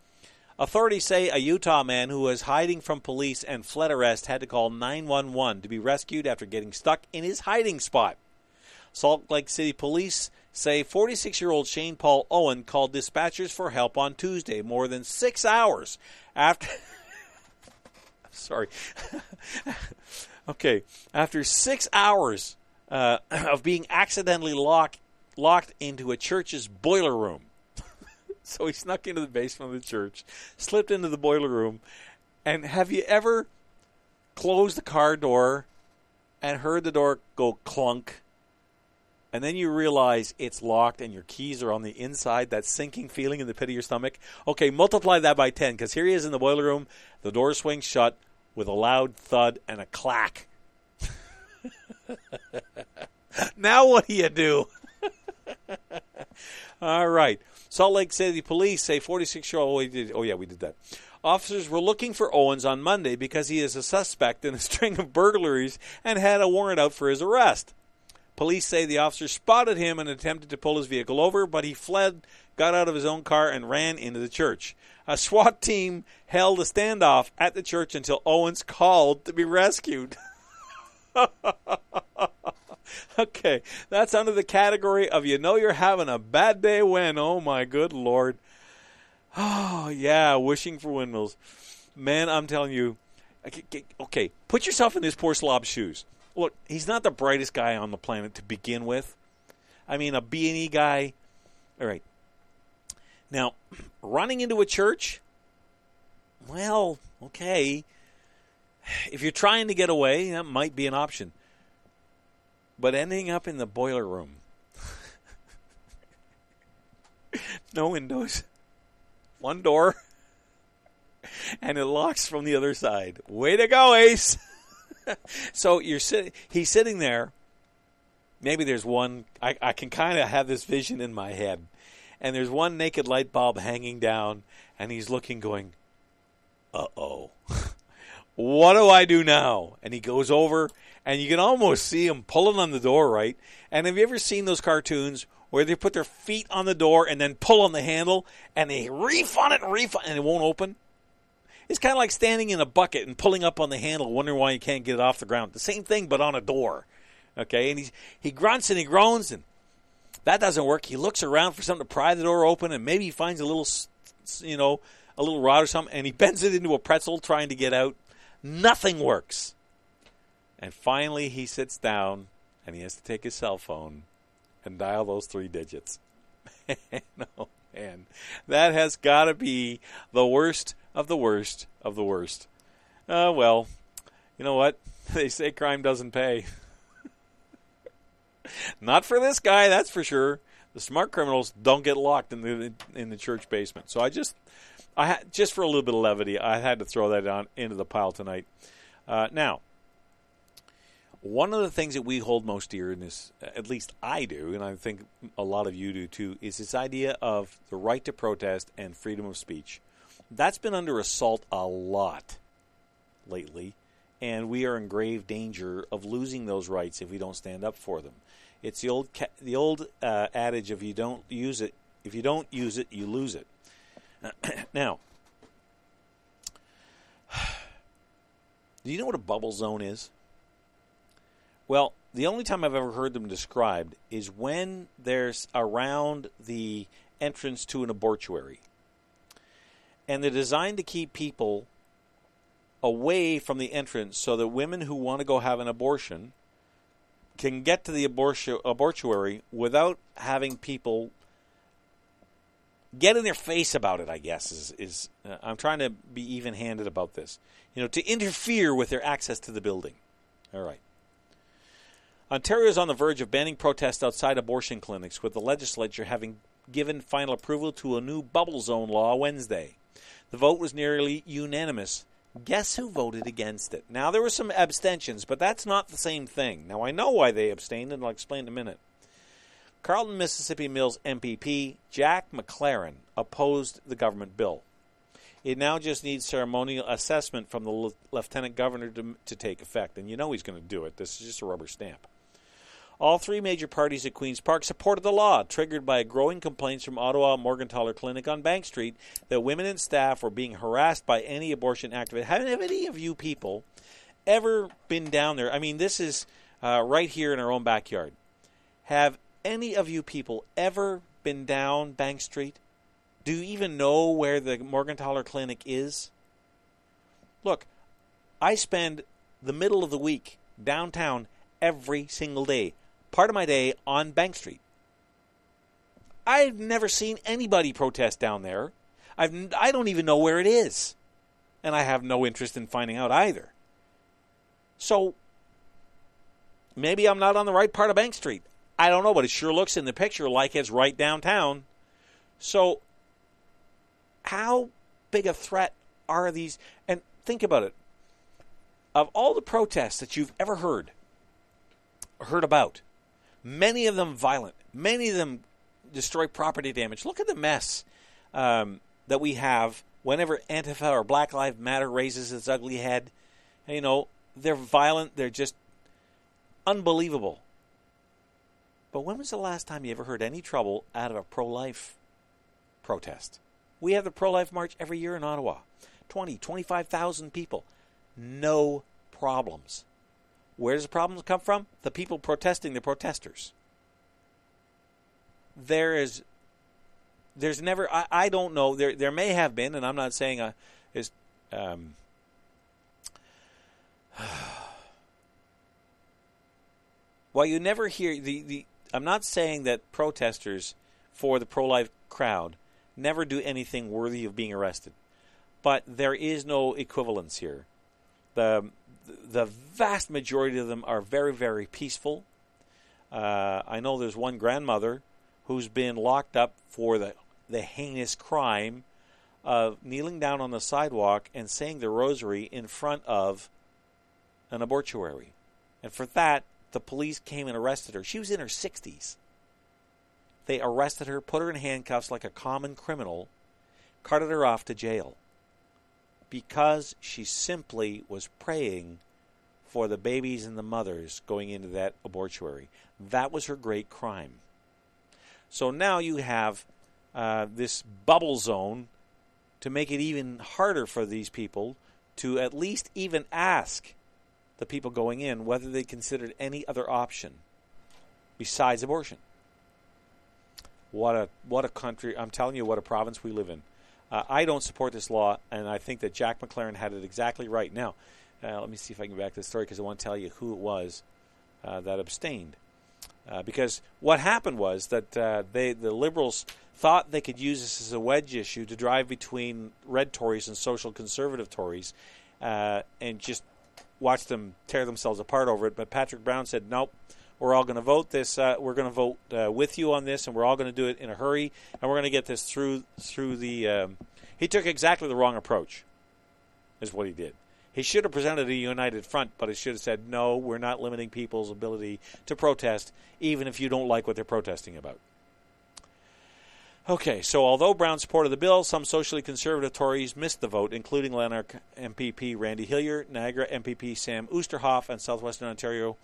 Authorities say a Utah man who was hiding from police and fled arrest had to call 911 to be rescued after getting stuck in his hiding spot. Salt Lake City police say 46 year old Shane Paul Owen called dispatchers for help on Tuesday, more than six hours after. Sorry. okay. After six hours uh, of being accidentally locked, locked into a church's boiler room. so he snuck into the basement of the church, slipped into the boiler room. And have you ever closed the car door and heard the door go clunk? And then you realize it's locked and your keys are on the inside, that sinking feeling in the pit of your stomach. Okay, multiply that by 10 because here he is in the boiler room. The door swings shut with a loud thud and a clack. now what do you do? All right. Salt Lake City police say 46 year old. Oh, yeah, we did that. Officers were looking for Owens on Monday because he is a suspect in a string of burglaries and had a warrant out for his arrest. Police say the officer spotted him and attempted to pull his vehicle over, but he fled, got out of his own car, and ran into the church. A SWAT team held a standoff at the church until Owens called to be rescued. okay, that's under the category of you know you're having a bad day when, oh my good lord. Oh, yeah, wishing for windmills. Man, I'm telling you, okay, put yourself in this poor slob's shoes. Look, he's not the brightest guy on the planet to begin with. I mean, a B&E guy. All right. Now, running into a church, well, okay. If you're trying to get away, that might be an option. But ending up in the boiler room, no windows, one door, and it locks from the other side. Way to go, Ace! so you're sitting. He's sitting there. Maybe there's one. I, I can kind of have this vision in my head, and there's one naked light bulb hanging down, and he's looking, going, "Uh oh." what do I do now? And he goes over, and you can almost see him pulling on the door, right? And have you ever seen those cartoons where they put their feet on the door and then pull on the handle, and they reef on it and reef on it, and it won't open? It's kind of like standing in a bucket and pulling up on the handle, wondering why you can't get it off the ground. The same thing, but on a door. Okay, and he's, he grunts and he groans, and that doesn't work. He looks around for something to pry the door open, and maybe he finds a little, you know, a little rod or something, and he bends it into a pretzel trying to get out. Nothing works. And finally, he sits down and he has to take his cell phone and dial those three digits. oh, man. That has got to be the worst of the worst of the worst. Uh, well, you know what? They say crime doesn't pay. Not for this guy, that's for sure. The smart criminals don't get locked in the in the church basement. So I just I just for a little bit of levity, I had to throw that on into the pile tonight. Uh, now, one of the things that we hold most dear in this, at least I do, and I think a lot of you do too, is this idea of the right to protest and freedom of speech. That's been under assault a lot lately, and we are in grave danger of losing those rights if we don't stand up for them. It's the old the old uh, adage of you don't use it if you don't use it you lose it. now, do you know what a bubble zone is? Well, the only time I've ever heard them described is when there's around the entrance to an abortuary. And they're designed to keep people away from the entrance so that women who want to go have an abortion can get to the abortu- abortuary without having people get in their face about it. I guess is is uh, I'm trying to be even-handed about this. You know, to interfere with their access to the building. All right. Ontario is on the verge of banning protests outside abortion clinics, with the legislature having given final approval to a new bubble zone law Wednesday. The vote was nearly unanimous Guess who voted against it? Now, there were some abstentions, but that's not the same thing. Now, I know why they abstained, and I'll explain in a minute. Carleton, Mississippi Mills MPP Jack MacLaren opposed the government bill. It now just needs ceremonial assessment from the lieutenant governor to, to take effect, and you know he's going to do it. This is just a rubber stamp. All three major parties at Queen's Park supported the law, triggered by growing complaints from Ottawa Morgentaler Clinic on Bank Street that women and staff were being harassed by any abortion activist. Have any of you people ever been down there? I mean, this is uh, right here in our own backyard. Have any of you people ever been down Bank Street? Do you even know where the Morgentaler Clinic is? Look, I spend the middle of the week downtown every single day part of my day on Bank Street. I've never seen anybody protest down there. I've, I don't even know where it is. And I have no interest in finding out either. So maybe I'm not on the right part of Bank Street. I don't know, but it sure looks in the picture like it's right downtown. So, how big a threat are these? And think about it. Of all the protests that you've ever heard, heard about, many of them violent, many of them destroy property damage. Look at the mess um, that we have whenever Antifa or Black Lives Matter raises its ugly head. You know, they're violent, they're just unbelievable. But when was the last time you ever heard any trouble out of a pro life protest? We have the pro life march every year in Ottawa 20, 25,000 people. No problems. Where does the problems come from? The people protesting the protesters. There is, there's never, I, I don't know, there there may have been, and I'm not saying uh, is, um, while you never hear the, the I'm not saying that protesters for the pro-life crowd never do anything worthy of being arrested, but there is no equivalence here. The The vast majority of them are very, very peaceful. Uh, I know there's one grandmother who's been locked up for the the heinous crime of kneeling down on the sidewalk and saying the rosary in front of an abortuary, and for that the police came and arrested her. She was in her 60s. They arrested her, put her in handcuffs like a common criminal, carted her off to jail because she simply was praying for the babies and the mothers going into that abortuary. That was her great crime. So now you have uh, this bubble zone to make it even harder for these people to at least even ask the people going in whether they considered any other option besides abortion. What a what a country! I'm telling you, what a province we live in. Uh, I don't support this law, and I think that Jack MacLaren had it exactly right. Now, uh, let me see if I can get back to the story because I want to tell you who it was uh, that abstained. Uh, because what happened was that uh, they the liberals thought they could use this as a wedge issue to drive between red Tories and social conservative Tories, uh, and just watch them tear themselves apart over it. But Patrick Brown said, nope, we're all going to vote this. Uh, we're going to vote uh, with you on this, and we're all going to do it in a hurry, and we're going to get this through through the. Um, he took exactly the wrong approach, is what he did. He should have presented a united front, but he should have said, no, we're not limiting people's ability to protest, even if you don't like what they're protesting about. Okay, so although Brown supported the bill, some socially conservative Tories missed the vote, including Lanark MPP Randy Hillier, Niagara MPP Sam Oosterhoff, and Southwestern Ontario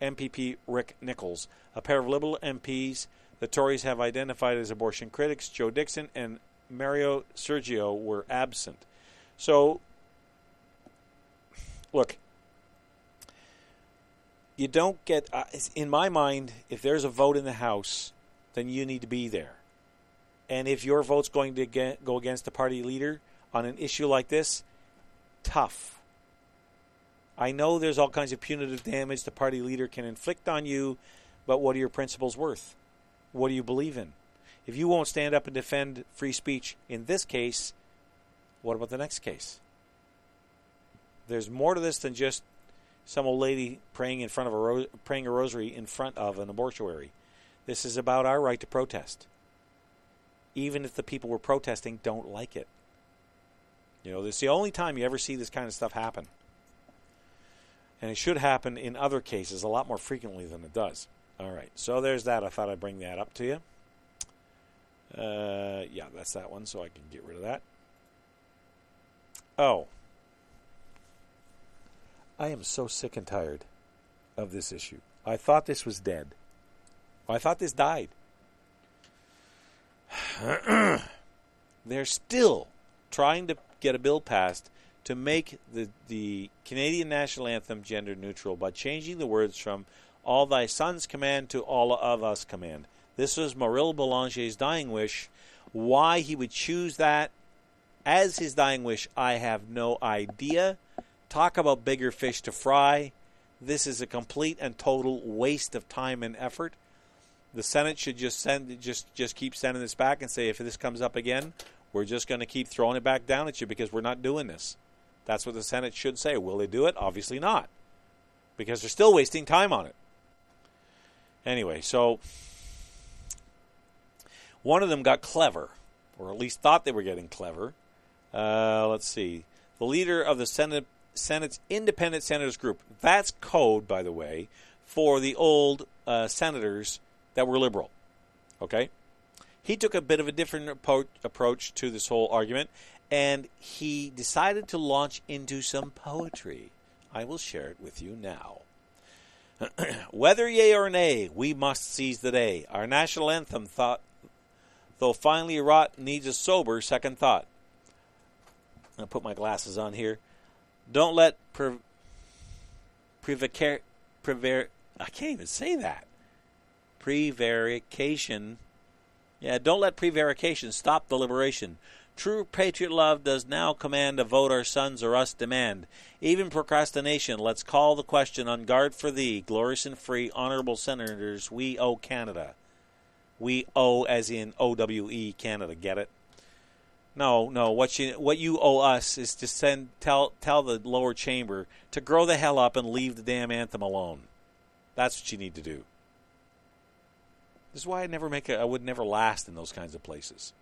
MPP Rick Nichols. A pair of Liberal MPs the Tories have identified as abortion critics, Joe Dickson and Mario Sergio, were absent. So, look, you don't get, uh, in my mind, if there's a vote in the House, then you need to be there. And if your vote's going to get, go against the party leader on an issue like this, tough. I know there's all kinds of punitive damage the party leader can inflict on you, but what are your principles worth? What do you believe in? If you won't stand up and defend free speech in this case, what about the next case? There's more to this than just some old lady praying in front of a ro- praying a rosary in front of an abortuary. This is about our right to protest even if the people we're protesting don't like it. You know, this is the only time you ever see this kind of stuff happen. And it should happen in other cases a lot more frequently than it does. All right, so there's that. I thought I'd bring that up to you. Uh, yeah, that's that one, so I can get rid of that. Oh. I am so sick and tired of this issue. I thought this was dead. I thought this died. They're still trying to get a bill passed to make the, the Canadian national anthem gender neutral by changing the words from all thy sons command to all of us command. This was Mauril Bélanger's dying wish. Why he would choose that as his dying wish, I have no idea. Talk about bigger fish to fry. This is a complete and total waste of time and effort. The Senate should just send just just keep sending this back and say if this comes up again, we're just going to keep throwing it back down at you because we're not doing this. That's what the Senate should say. Will they do it? Obviously not. Because they're still wasting time on it. Anyway, so one of them got clever, or at least thought they were getting clever. Uh, let's see. The leader of the Senate Senate's Independent Senators Group. That's code, by the way, for the old uh, senators that were liberal. Okay? He took a bit of a different approach to this whole argument, and he decided to launch into some poetry. I will share it with you now. Whether yea or nay, we must seize the day. Our national anthem, thought, though finely wrought, needs a sober second thought. I'll put my glasses on here. Don't let pre- previcar- prever- I can't even say that. Prevarication. Yeah, don't let prevarication stop the liberation. True patriot love does now command a vote our sons or us demand. Even procrastination, let's call the question on guard for thee, glorious and free, honorable senators, we owe Canada. We owe as in O W E Canada, get it? No, no. What you what you owe us is to send tell tell the lower chamber to grow the hell up and leave the damn anthem alone. That's what you need to do. This is why I never make a, I would never last in those kinds of places.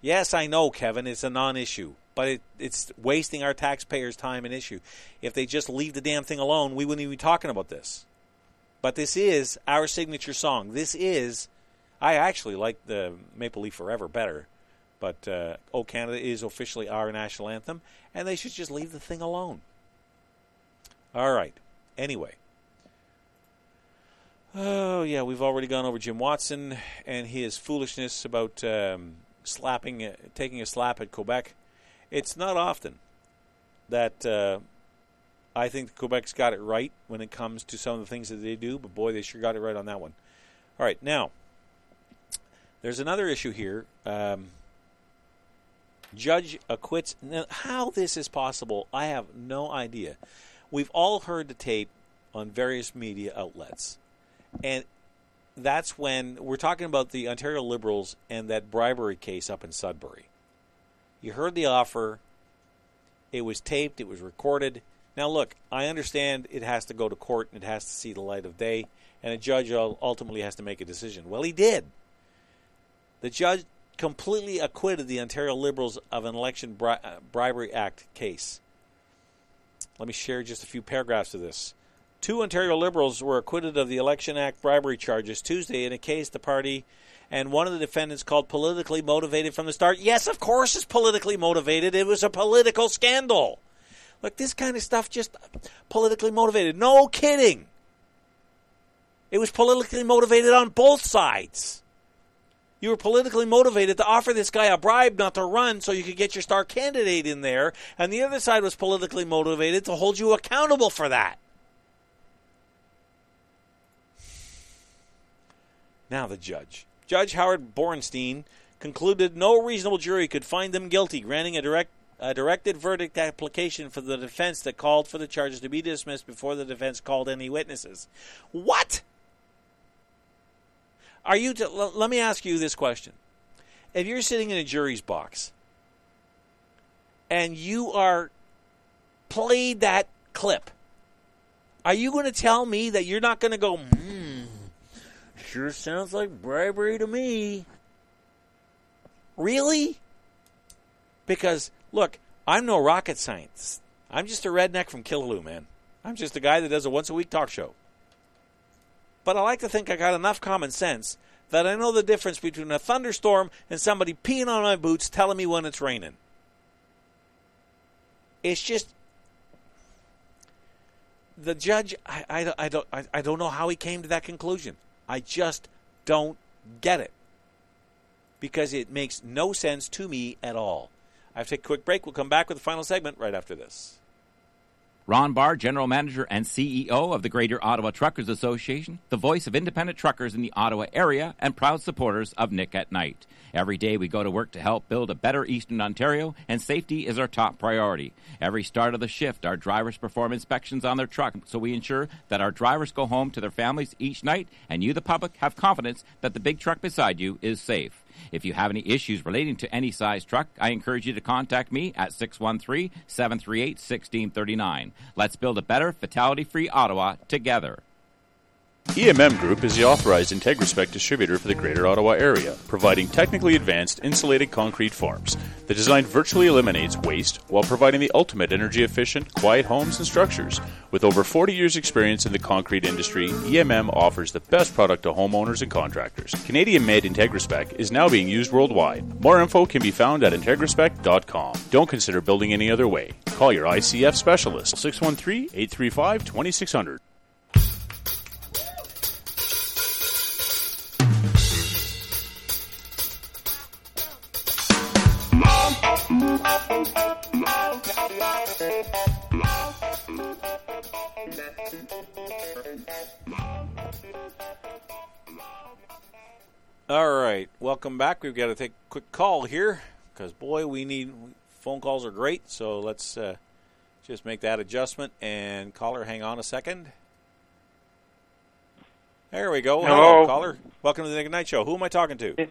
Yes, I know, Kevin, it's a non-issue, but it, it's wasting our taxpayers' time and issue. If they just leave the damn thing alone, we wouldn't even be talking about this. But this is our signature song. This is, I actually like the Maple Leaf Forever better, but uh, "Oh Canada" is officially our national anthem, and they should just leave the thing alone. All right. Anyway. Oh yeah, we've already gone over Jim Watson and his foolishness about um, slapping, taking a slap at Quebec. It's not often that uh, I think Quebec's got it right when it comes to some of the things that they do, but boy, they sure got it right on that one. All right, now there's another issue here. Um, judge acquits. Now, how this is possible, I have no idea. We've all heard the tape on various media outlets, and that's when we're talking about the Ontario Liberals and that bribery case up in Sudbury. You heard the offer. It was taped. It was recorded. Now, look, I understand it has to go to court and it has to see the light of day, and a judge ultimately has to make a decision. Well, he did. The judge completely acquitted the Ontario Liberals of an Election Bri- uh, Bribery Act case. Let me share just a few paragraphs of this. Two Ontario Liberals were acquitted of the Election Act bribery charges Tuesday in a case the party and one of the defendants called politically motivated from the start. Yes, of course it's politically motivated. It was a political scandal. Look, this kind of stuff just politically motivated. No kidding. It was politically motivated on both sides. You were politically motivated to offer this guy a bribe not to run so you could get your star candidate in there, and the other side was politically motivated to hold you accountable for that. Now, the judge. Judge Howard Borenstein concluded no reasonable jury could find them guilty, granting a direct a directed verdict application for the defense that called for the charges to be dismissed before the defense called any witnesses. What? Are you? To, l- let me ask you this question: If you're sitting in a jury's box and you are played that clip, are you going to tell me that you're not going to go? Hmm, sure sounds like bribery to me. Really? Because look, I'm no rocket science. I'm just a redneck from Killaloe, man. I'm just a guy that does a once a week talk show. But I like to think I got enough common sense that I know the difference between a thunderstorm and somebody peeing on my boots telling me when it's raining. It's just the judge. I, I, I don't I, I don't know how he came to that conclusion. I just don't get it because it makes no sense to me at all. I have to take a quick break. We'll come back with the final segment right after this. Ron Barr, General Manager and CEO of the Greater Ottawa Truckers Association, the voice of independent truckers in the Ottawa area, and proud supporters of Nick at Night. Every day we go to work to help build a better Eastern Ontario, and safety is our top priority. Every start of the shift, our drivers perform inspections on their truck so we ensure that our drivers go home to their families each night, and you, the public, have confidence that the big truck beside you is safe. If you have any issues relating to any size truck, I encourage you to contact me at 613 738 1639. Let's build a better, fatality free Ottawa together. EMM Group is the authorized IntegraSpec distributor for the Greater Ottawa area, providing technically advanced insulated concrete forms. The design virtually eliminates waste while providing the ultimate energy efficient, quiet homes and structures. With over 40 years' experience in the concrete industry, EMM offers the best product to homeowners and contractors. Canadian made IntegraSpec is now being used worldwide. More info can be found at IntegraSpec.com. Don't consider building any other way. Call your ICF specialist 613 835 2600. All right, welcome back. We've got to take a quick call here because boy, we need phone calls are great. So let's uh, just make that adjustment and caller. Hang on a second. There we go. Hello. caller. Welcome to the Nick Night Show. Who am I talking to?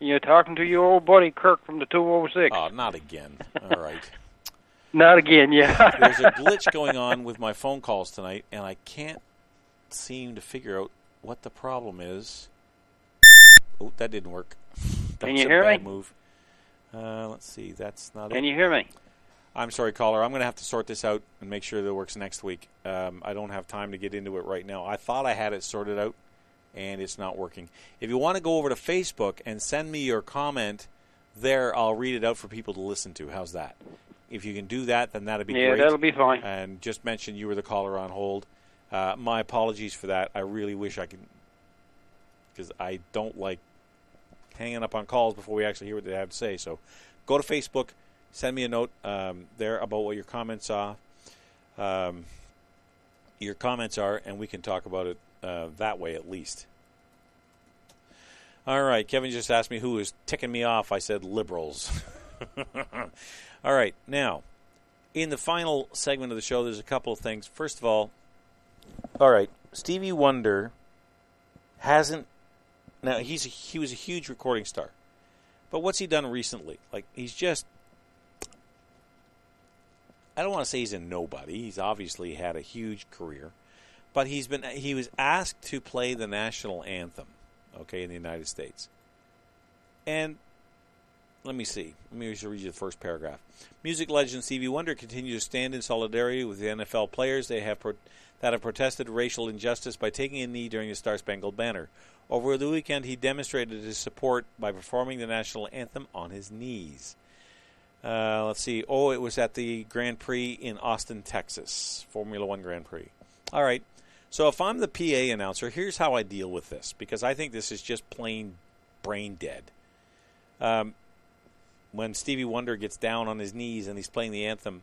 You're talking to your old buddy Kirk from the 206. Oh, not again. All right. Not again, yeah. There's a glitch going on with my phone calls tonight, and I can't seem to figure out what the problem is. Oh, that didn't work. That Can you hear me? Move. Uh, let's see. That's not Can it. you hear me? I'm sorry, caller. I'm going to have to sort this out and make sure that it works next week. Um, I don't have time to get into it right now. I thought I had it sorted out, and it's not working. If you want to go over to Facebook and send me your comment there, I'll read it out for people to listen to. How's that? If you can do that, then that'd be Yeah, great. that'll be fine. And just mention you were the caller on hold. Uh, my apologies for that. I really wish I could, because I don't like hanging up on calls before we actually hear what they have to say. So go to Facebook, send me a note um, there about what your comments are. Um, your comments are, and we can talk about it uh, that way at least. All right, Kevin just asked me who was ticking me off. I said liberals. all right, now in the final segment of the show, there's a couple of things. First of all, all right, Stevie Wonder hasn't. Now he's a, he was a huge recording star, but what's he done recently? Like he's just. I don't want to say he's a nobody. He's obviously had a huge career, but he's been he was asked to play the national anthem, okay, in the United States. And let me see. Let me read you the first paragraph. Music legend Stevie Wonder continues to stand in solidarity with the NFL players they have pro- that have protested racial injustice by taking a knee during the Star Spangled Banner. Over the weekend, he demonstrated his support by performing the national anthem on his knees. Uh, let's see. Oh, it was at the Grand Prix in Austin, Texas, Formula One Grand Prix. All right. So if I'm the PA announcer, here's how I deal with this because I think this is just plain brain dead. Um, when Stevie Wonder gets down on his knees and he's playing the anthem,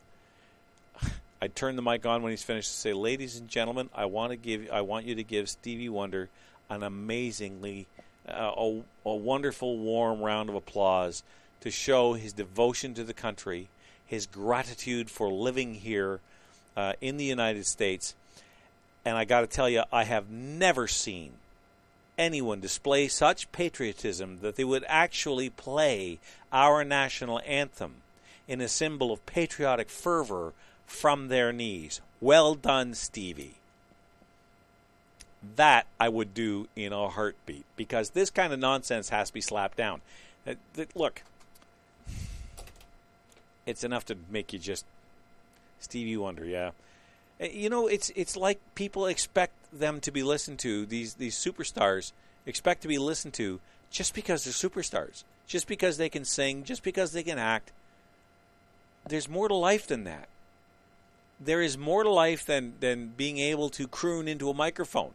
I turn the mic on when he's finished to say, "Ladies and gentlemen, I want to give, I want you to give Stevie Wonder an amazingly, uh, a, a wonderful, warm round of applause to show his devotion to the country, his gratitude for living here uh, in the United States." And I got to tell you, I have never seen anyone display such patriotism that they would actually play our national anthem in a symbol of patriotic fervor from their knees. Well done, Stevie. That I would do in a heartbeat because this kind of nonsense has to be slapped down. Uh, Look, it's enough to make you just Stevie Wonder. Yeah, Eh, you know, it's it's like people expect them to be listened to. These these superstars expect to be listened to just because they're superstars, just because they can sing, just because they can act. There's more to life than that. There is more to life than than being able to croon into a microphone.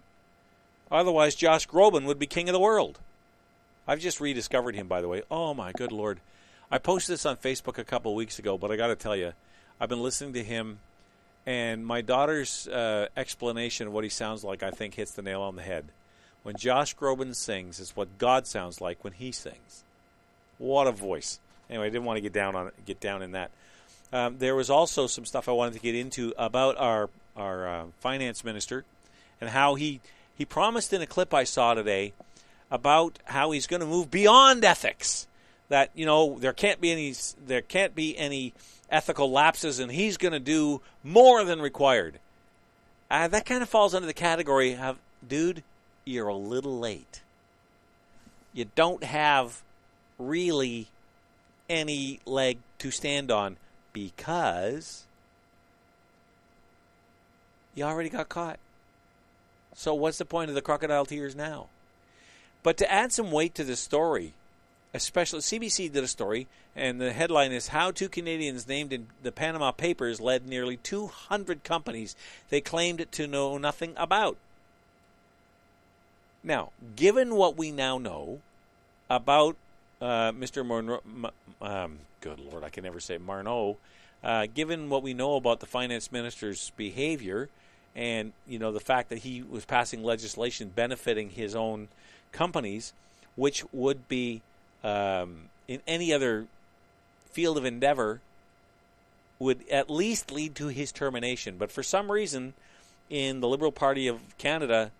Otherwise, Josh Groban would be king of the world. I've just rediscovered him, by the way. Oh my good lord! I posted this on Facebook a couple weeks ago, but I got to tell you, I've been listening to him, and my daughter's uh, explanation of what he sounds like, I think, hits the nail on the head. When Josh Groban sings, is what God sounds like when He sings. What a voice! Anyway, I didn't want to get down on get down in that. Um, there was also some stuff I wanted to get into about our our uh, finance minister and how he he promised in a clip I saw today about how he's going to move beyond ethics. That you know there can't be any there can't be any ethical lapses, and he's going to do more than required. Uh, that kind of falls under the category of, dude, you're a little late. You don't have really any leg to stand on because you already got caught. So what's the point of the crocodile tears now? But to add some weight to the story, especially CBC did a story, and the headline is How Two Canadians Named in the Panama Papers Led Nearly 200 Companies They Claimed to Know Nothing About. Now, given what we now know about uh, Mr. Monroe, um, good Lord, I can never say Marno, uh, given what we know about the finance minister's behavior and, you know, the fact that he was passing legislation benefiting his own companies, which would be um, in any other field of endeavor would at least lead to his termination. But for some reason, in the Liberal Party of Canada,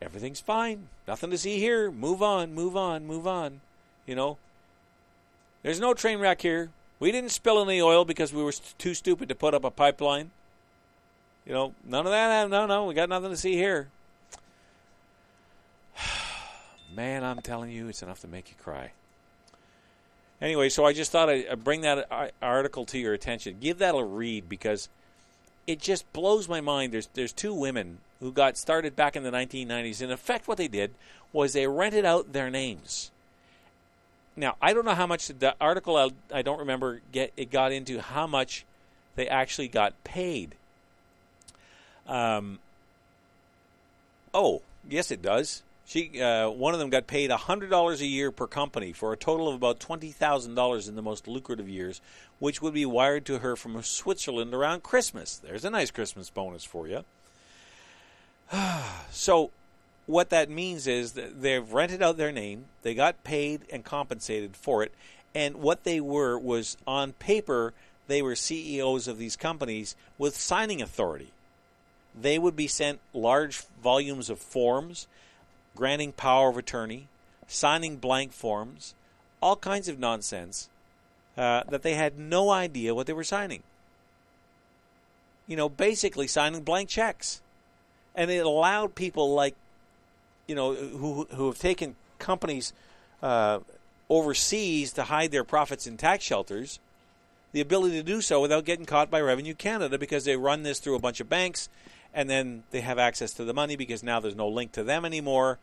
everything's fine. Nothing to see here. Move on, move on, move on. You know, there's no train wreck here. We didn't spill any oil because we were st- too stupid to put up a pipeline. You know, none of that. No, no, we got nothing to see here. Man, I'm telling you, it's enough to make you cry. Anyway, so I just thought I'd bring that uh, article to your attention. Give that a read because it just blows my mind. There's there's two women who got started back in the 1990s. In effect, what they did was they rented out their names. Now, I don't know how much the article I, I don't remember get it got into how much they actually got paid. Um. Oh, yes, it does. She, uh, one of them got paid hundred dollars a year per company for a total of about twenty thousand dollars in the most lucrative years, which would be wired to her from Switzerland around Christmas. There's a nice Christmas bonus for you. so, what that means is that they've rented out their name, they got paid and compensated for it, and what they were was on paper they were CEOs of these companies with signing authority. They would be sent large volumes of forms granting power of attorney, signing blank forms, all kinds of nonsense uh, that they had no idea what they were signing. You know, basically signing blank checks. And it allowed people like, you know, who, who have taken companies uh, overseas to hide their profits in tax shelters the ability to do so without getting caught by Revenue Canada because they run this through a bunch of banks and then they have access to the money because now there's no link to them anymore.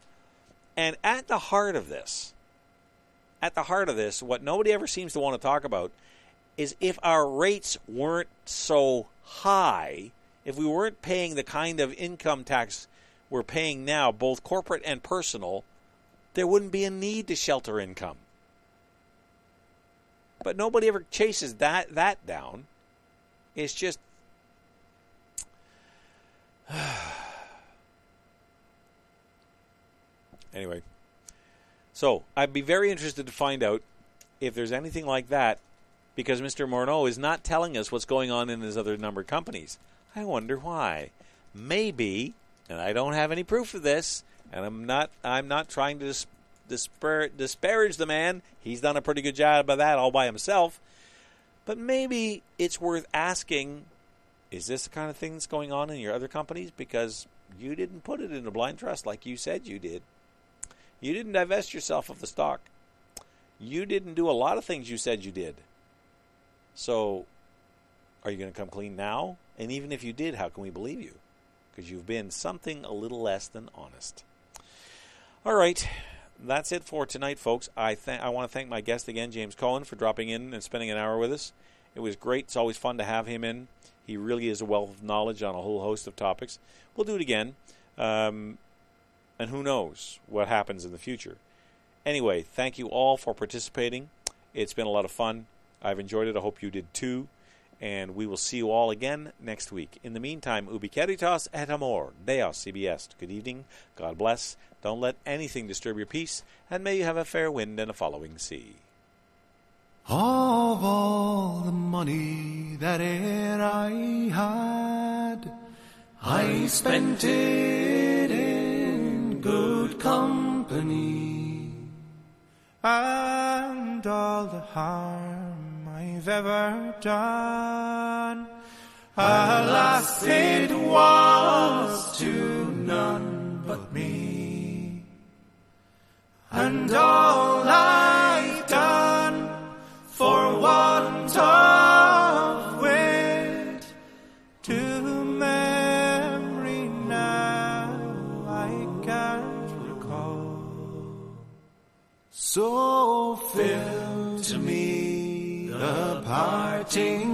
And at the heart of this, at the heart of this, what nobody ever seems to want to talk about is if our rates weren't so high, if we weren't paying the kind of income tax we're paying now, both corporate and personal, there wouldn't be a need to shelter income. But nobody ever chases that that down. It's just anyway, so I'd be very interested to find out if there's anything like that because Mr. Morneau is not telling us what's going on in his other number companies. I wonder why. Maybe, and I don't have any proof of this, and I'm not I'm not trying to dis- dispar- disparage the man. He's done a pretty good job of that all by himself. But maybe it's worth asking is this the kind of thing that's going on in your other companies? Because you didn't put it in a blind trust like you said you did. You didn't divest yourself of the stock. You didn't do a lot of things you said you did. So, are you going to come clean now? And even if you did, how can we believe you? Because you've been something a little less than honest. All right, that's it for tonight, folks. I th- I want to thank my guest again, James Cohen, for dropping in and spending an hour with us. It was great. It's always fun to have him in. He really is a wealth of knowledge on a whole host of topics. We'll do it again. Um, and who knows what happens in the future. Anyway, thank you all for participating. It's been a lot of fun. I've enjoyed it. I hope you did too. And we will see you all again next week. In the meantime, ubi caritas et amor, Deus est. Good evening. God bless. Don't let anything disturb your peace, and may you have a fair wind and a following sea. Of all the money that e'er I had, I spent it in good company. And all the harm I've ever done, alas, it was to none but me. And all I've done for want of wit to memory now I can't recall. So fill to me the parting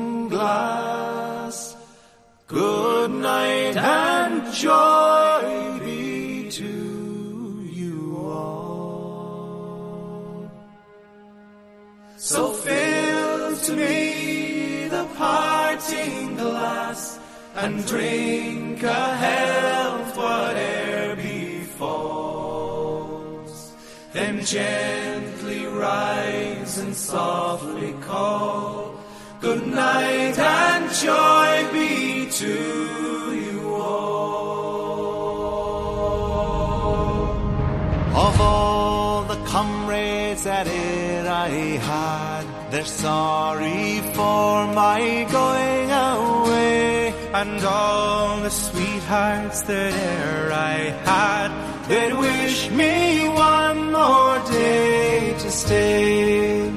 drink a health whate'er befalls. Then gently rise and softly call. Good night and joy be to you all. Of all the comrades that e'er I had, they're sorry for my going all the sweethearts that e'er I had that wish me one more day to stay.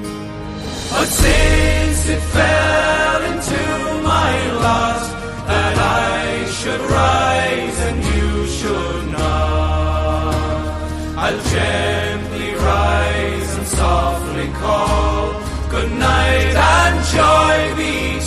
But since it fell into my lot that I should rise and you should not, I'll gently rise and softly call. Good night and joy be